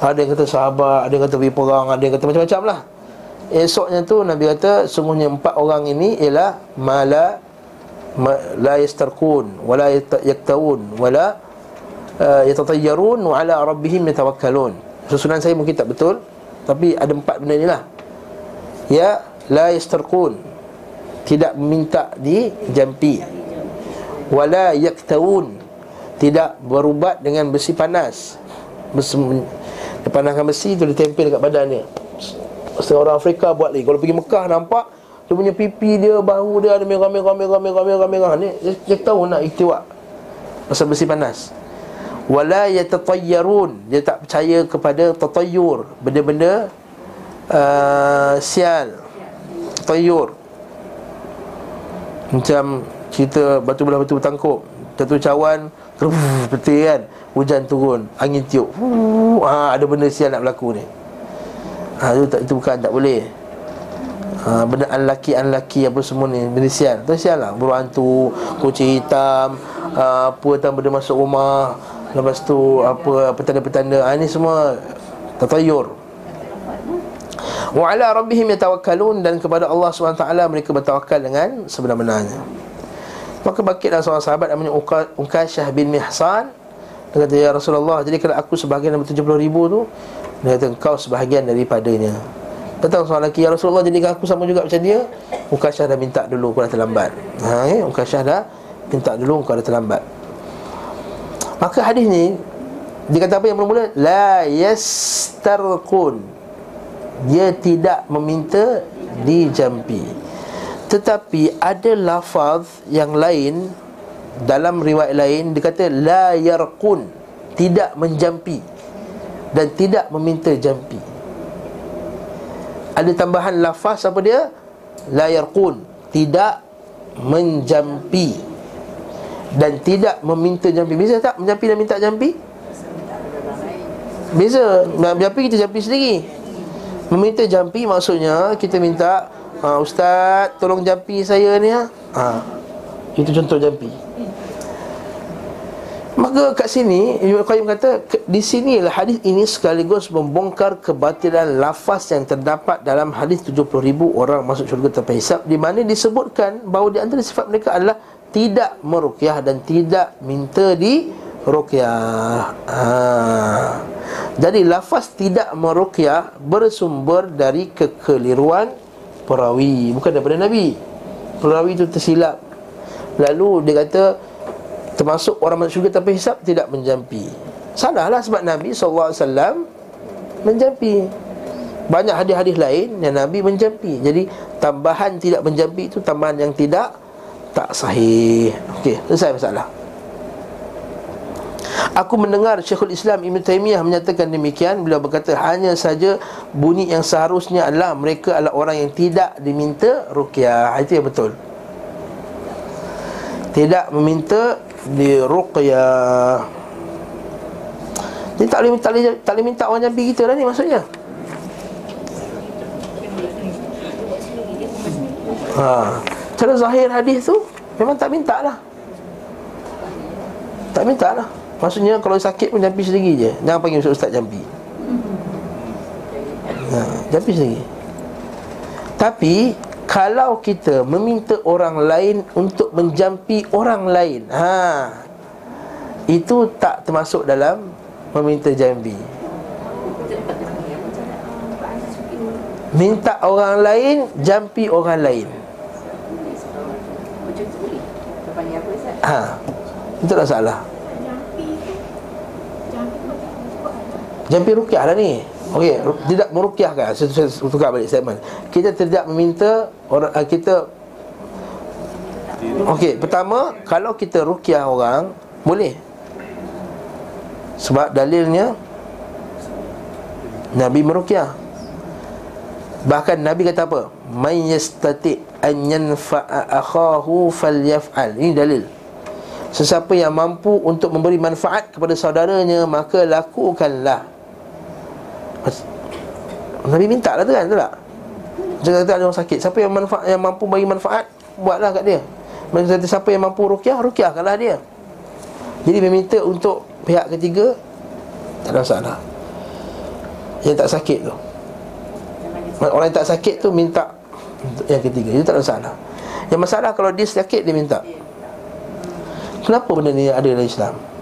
Ada yang kata sahabat, ada yang kata pergi perang, ada yang kata macam-macam lah. Esoknya tu Nabi kata Sungguhnya empat orang ini Ialah Mala ma, La yastarkun Wala yaktawun Wala uh, Yatatayyarun Wa ala rabbihim yatawakkalun. Susunan saya mungkin tak betul Tapi ada empat benda ni lah Ya La yastarkun Tidak minta di jampi Wala yaktawun. Tidak berubat dengan besi panas. Panaskan besi tu ditempel dekat badan dia. Setengah orang Afrika buat lagi. Kalau pergi Mekah nampak Dia punya pipi dia, bahu dia ada merah-merah merah-merah merah-merah Ni dia, tahu nak iktiwak Pasal besi panas. Wala yatatayyarun Dia tak percaya kepada tatayyur. Benda-benda uh, Sial Tatayyur Macam cerita batu belah batu bertangkup. Jatuh cawan Peti kan. Hujan turun Angin tiup. Ha, Ada benda sial nak berlaku ni. Ha, itu, tak, itu bukan tak boleh. Ha, Benda unlucky-unlucky apa semua ni Benda sial. Itu sial lah. Burung hantu Kucing hitam ha, Apa hitam benda masuk rumah. Lepas tu apa Petanda-petanda. Ha, Ini semua Tatayur Wa ala rabbihim yatawakkalun Dan kepada Allah SWT mereka bertawakal dengan sebenar-benarnya. Maka bakitlah seorang sahabat namanya Unkashah bin Mihsan. Dia kata, Ya Rasulullah, jadi kalau aku sebahagian dari 70 ribu tu Dia kata, kau sebahagian daripadanya. Datang seorang lelaki, Ya Rasulullah, jadikan aku sama juga macam dia. Unkashah dah minta dulu, kau dah terlambat. Ha, eh? Unkashah dah minta dulu, kau dah terlambat. Maka hadis ni Dia kata apa yang mula-mula? La yastarqun Dia tidak meminta dijampi. Tetapi ada lafaz yang lain Dalam riwayat lain Dia kata La yarqun Tidak menjampi Dan tidak meminta jampi. Ada tambahan lafaz apa dia? La yarqun Tidak menjampi Dan tidak meminta jampi. Bisa tak menjampi dan minta jampi? Bisa. Nak jampi kita jampi sendiri Meminta jampi maksudnya Kita minta ha, Ustaz tolong jampi saya ni ha. ha. Itu contoh jampi Maka kat sini Ibn Qayyim kata Di sinilah hadis ini sekaligus membongkar kebatilan lafaz yang terdapat dalam hadis 70 ribu orang masuk syurga tanpa hisap Di mana disebutkan bahawa di antara sifat mereka adalah Tidak merukyah dan tidak minta di rukyah ha. Jadi lafaz tidak merukyah bersumber dari kekeliruan perawi bukan daripada nabi. Perawi itu tersilap. Lalu dia kata termasuk orang masuk syurga tanpa hisap tidak menjampi. Salahlah sebab nabi SAW menjampi. Banyak hadis-hadis lain yang nabi menjampi. Jadi tambahan tidak menjampi itu tambahan yang tidak tak sahih. Okey selesai masalah Aku mendengar Syekhul Islam Ibn Taymiyah menyatakan demikian. Beliau berkata hanya saja bunyi yang seharusnya adalah Mereka adalah orang yang tidak diminta ruqyah. Itu yang betul. Tidak meminta di ruqyah Jadi tak boleh, tak, boleh, tak boleh minta orang jambi kita lah ni maksudnya. Ha. Cara zahir hadis tu Memang tak minta lah. Tak minta lah Maksudnya kalau sakit pun jampi sendiri je. Jangan panggil Ustaz, Ustaz jampi. Ha, Jampi sendiri. Tapi Kalau kita meminta orang lain Untuk menjampi orang lain ha, Itu tak termasuk dalam Meminta jampi. Minta orang lain Jampi orang lain. Ha, itu tak salah Jampi rukyah lah ni Okey, tidak merukyahkan saya, saya tukar balik statement Kita tidak meminta orang uh, Kita Okey, pertama Kalau kita rukyah orang Boleh Sebab dalilnya Nabi merukyah Bahkan Nabi kata apa? Man yastati an yanfa'a akhahu falyaf'al. Ini dalil. Sesiapa yang mampu untuk memberi manfaat kepada saudaranya Maka lakukanlah Nabi minta lah tu kan, tu tak? Jangan kata ada orang sakit Siapa yang manfaat yang mampu bagi manfaat Buatlah kat dia. Mereka kata siapa yang mampu rukyah Rukyahkanlah dia. Jadi meminta untuk pihak ketiga Tak ada masalah. Yang tak sakit tu. Orang yang tak sakit tu minta Yang ketiga. Itu tak ada masalah. Yang masalah kalau dia sakit dia minta. Kenapa benda ni ada dalam Islam?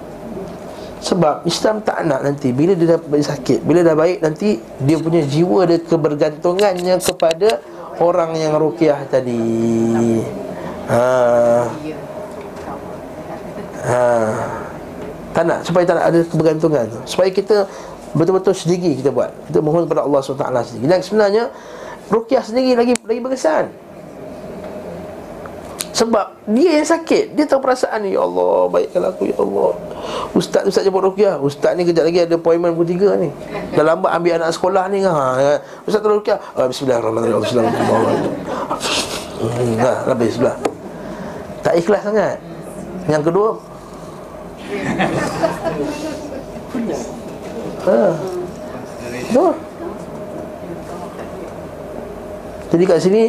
Sebab Islam tak nak nanti Bila dia dah sakit Bila dah baik nanti Dia punya jiwa dia kebergantungannya Kepada orang yang rukiah tadi. Ha. Ha. Tak nak Supaya tak nak ada kebergantungan Supaya kita Betul-betul sendiri kita buat. Kita mohon kepada Allah SWT sendiri. Dan sebenarnya Rukiah sendiri lagi lagi berkesan sebab dia yang sakit. Dia tahu perasaan ni Ya Allah baikkan aku Ya Allah. Ustaz Ustaz jemput Rukiah. Ustaz ni kejap lagi ada appointment pukul 3 ni. Dah lambat ambil anak sekolah ni ha. Ustaz tolong Rukiah oh, Bismillahirrahmanirrahim Bismillahirrahmanirrahim. Hmm, Nah habis sebelah Tak ikhlas sangat. Yang kedua? Ha. Betul? Jadi kat sini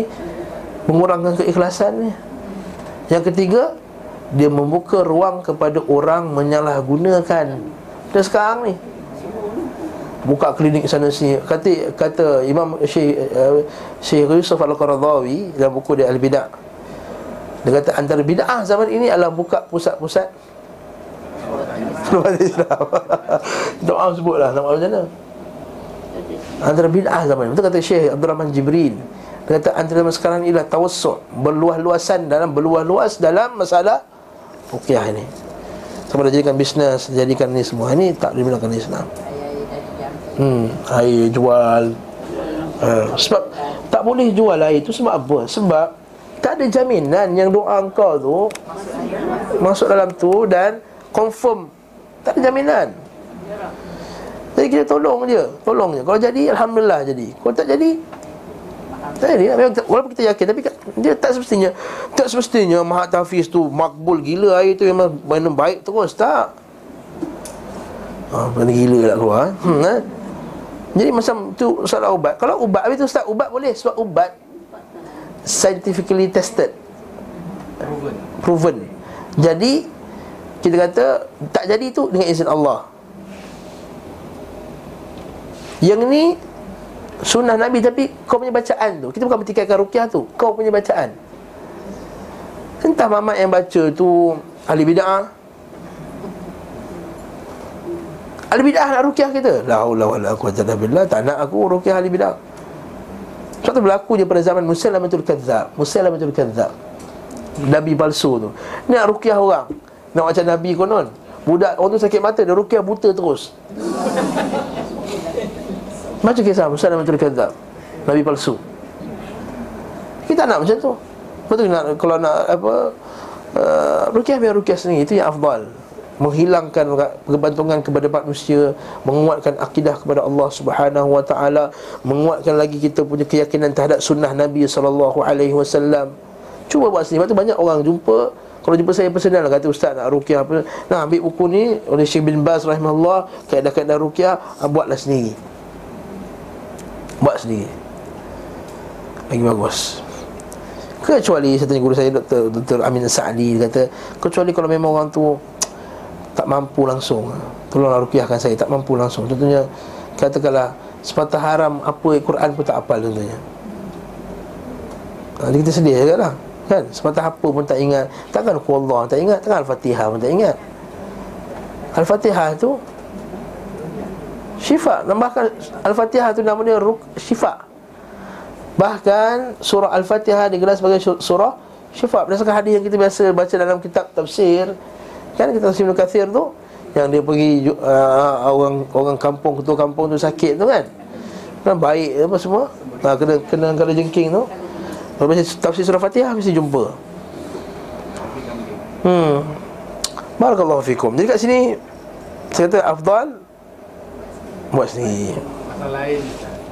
Mengurangkan keikhlasan ni yang ketiga Dia membuka ruang kepada orang menyalahgunakan. Dan sekarang ni buka klinik sana sini kata kata Imam Syekh uh, Syekh Yusuf Al-Qaradawi dalam buku dia Al-Bidah. Dia kata antara bid'ah zaman ini adalah buka pusat-pusat. Rumah Islam Doa sebutlah Nama macam mana. Antara bid'ah zaman ini. Betul kata Syekh Abdul Rahman Jibril kata antara sekarang ni Ialah tawassuk Berluas-luasan dalam Berluas-luas dalam masalah Rukiah ini. Sama dia jadikan bisnes Jadikan ni semua. Ini tak Air-air dari jam Hmm, air jual. Uh, Sebab tak boleh jual air tu sebab apa? Sebab tak ada jaminan yang doa kau tu Masuk dalam tu dan confirm. Tak ada jaminan. Jadi kita tolong je Tolong je Kalau jadi Alhamdulillah jadi. Kalau tak jadi Memang kita- Walaupun kita yakin Tapi dia tak semestinya Tak semestinya Mahat Hafiz tu Makbul gila air tu Memang minum baik terus Tak Ah, benda gila nak keluar eh? hmm, eh? Jadi macam tu soalan ubat Kalau ubat Habis tu Ustaz Ubat boleh Sebab ubat Scientifically tested Proven. Proven Jadi Kita kata Tak jadi tu Dengan izin Allah Yang ni Sunnah Nabi Tapi kau punya bacaan tu Kita bukan bertikaikan rukiah tu Kau punya bacaan. Entah mamat yang baca tu Ahli bid'ah. Ahli bid'ah nak rukiah kita. La haula wa la quwwata illa billah Tak nak aku rukiah ahli bid'ah. Sebab tu berlaku je pada zaman Musailamatul Kadzab Musailamatul Kadzab. Nabi palsu tu. Nak rukiah orang Nak macam Nabi konon. Budak orang tu sakit mata Dia rukiah buta terus Macam kisah Musailamatul Kadzab Nabi palsu Kita nak macam tu Betul nak kalau nak apa uh, rukiah biar rukiah sendiri itu yang afdal. Menghilangkan kebantungan kepada manusia, menguatkan akidah kepada Allah Subhanahu wa taala, menguatkan lagi kita punya keyakinan terhadap sunnah Nabi wasallam. Cuba buat sendiri. Tu banyak orang jumpa kalau jumpa saya personal kata ustaz nak rukiah apa nak ambil buku ni oleh Syekh bin Baz rahimahullah kaedah-kaedah rukiah ah, buatlah sendiri. Buat sendiri. Lagi bagus. Kecuali satu guru saya Dr. Dr. Amin Sa'di dia kata kecuali kalau memang orang tu tak mampu langsung tolonglah rukiahkan saya tak mampu langsung contohnya katakanlah sepatah haram apa Quran pun tak hafal contohnya ha, kita sedih juga lah kan sepatah apa pun tak ingat takkan Allah tak ingat takkan Al-Fatihah pun tak ingat Al-Fatihah tu syifa. Nambahkan Al-Fatihah tu nama dia ruk, syifa. Bahkan surah Al-Fatihah digelar sebagai surah syifa. Berdasarkan hadis yang kita biasa baca dalam kitab tafsir Kan kita tafsir Ibn Kathir tu Yang dia pergi uh, orang orang kampung, ketua kampung tu sakit tu kan. Kan baik apa semua. Ha, Kena kena kena jengking tu. Kalau baca tafsir surah Fatihah mesti jumpa. Hmm. Barakallahu fikum. Jadi kat sini Saya kata afdal Buat sendiri Pasal lain.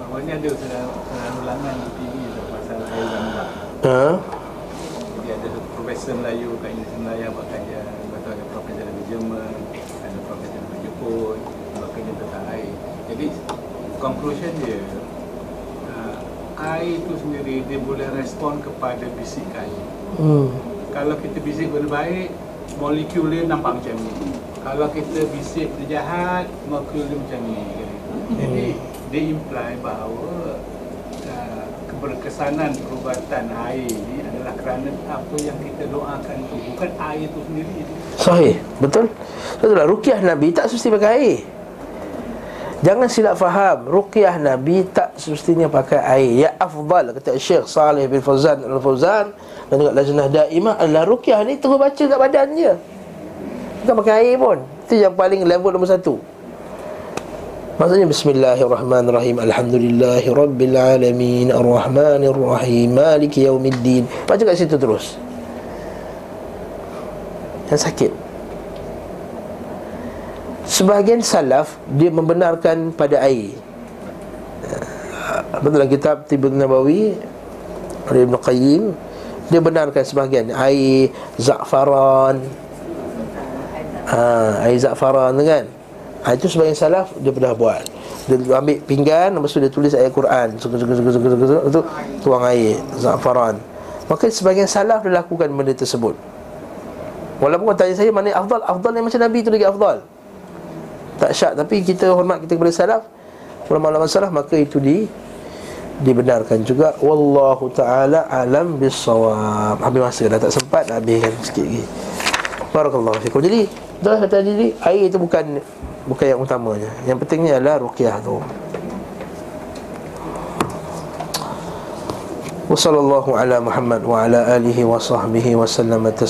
Bawahnya ada sedang ulangan di TV pasal air zam-zam. Ha? Jadi ada profesor Melayu kat Universiti Melayu buat kajian. Lepas tu ada profesor dari Jerman, ada profesor dari Jepun buat kajian tentang air. Jadi conclusion dia uh, air itu sendiri dia boleh respon kepada bisikan. Hmm Kalau kita bisik benda baik, molekul dia nampak macam ni. Kalau kita bisik benda jahat, molekul dia macam ni. Jadi dia imply bahawa uh, keberkesanan perubatan air ni adalah kerana apa yang kita doakan tu. Bukan air tu sendiri. Sahih, betul? Betul rukiah Nabi tak semesti pakai air. Jangan silap faham Rukiah Nabi tak semestinya pakai air. Ya afdal, kata Syekh Saleh bin Fauzan Al-Fauzan Dan juga Lajnah Daimah adalah rukiah ni terus baca kat badan je Bukan pakai air pun. Itu yang paling level nombor satu Maksudnya Bismillahirrahmanirrahim. Alhamdulillahi Rabbil Alamin. Ar-Rahmanirrahim. Maliki Yawmiddin Baca kat situ terus. Yang sakit. Sebahagian salaf Dia membenarkan pada air. Betul kitab Tibun Nabawi Ibn Qayyim Dia benarkan sebahagian Air Za'faran. Ha, Air Za'faran tu kan ha, Itu sebahagian salaf Dia pernah buat. Dia ambil pinggan Lepas tu dia tulis ayat Quran. Suka suka suka suka suka Itu tuang air Za'faran. Maka sebahagian salaf Dia lakukan benda tersebut. Walaupun kau tanya saya Mana afdal Afdal yang macam Nabi tu lagi afdal. Tak syak Tapi kita hormat kita kepada salaf ulama-ulama salaf maka itu di dibenarkan juga. Wallahu taala alam bisawab habis masa dah tak sempat habiskan sikit lagi. Barakallahu fikum. Jadi dah kata jadi air itu bukan bukan yang utamanya yang pentingnya adalah ruqyah tu وصلى الله على محمد وعلى آله وصحبه وسلم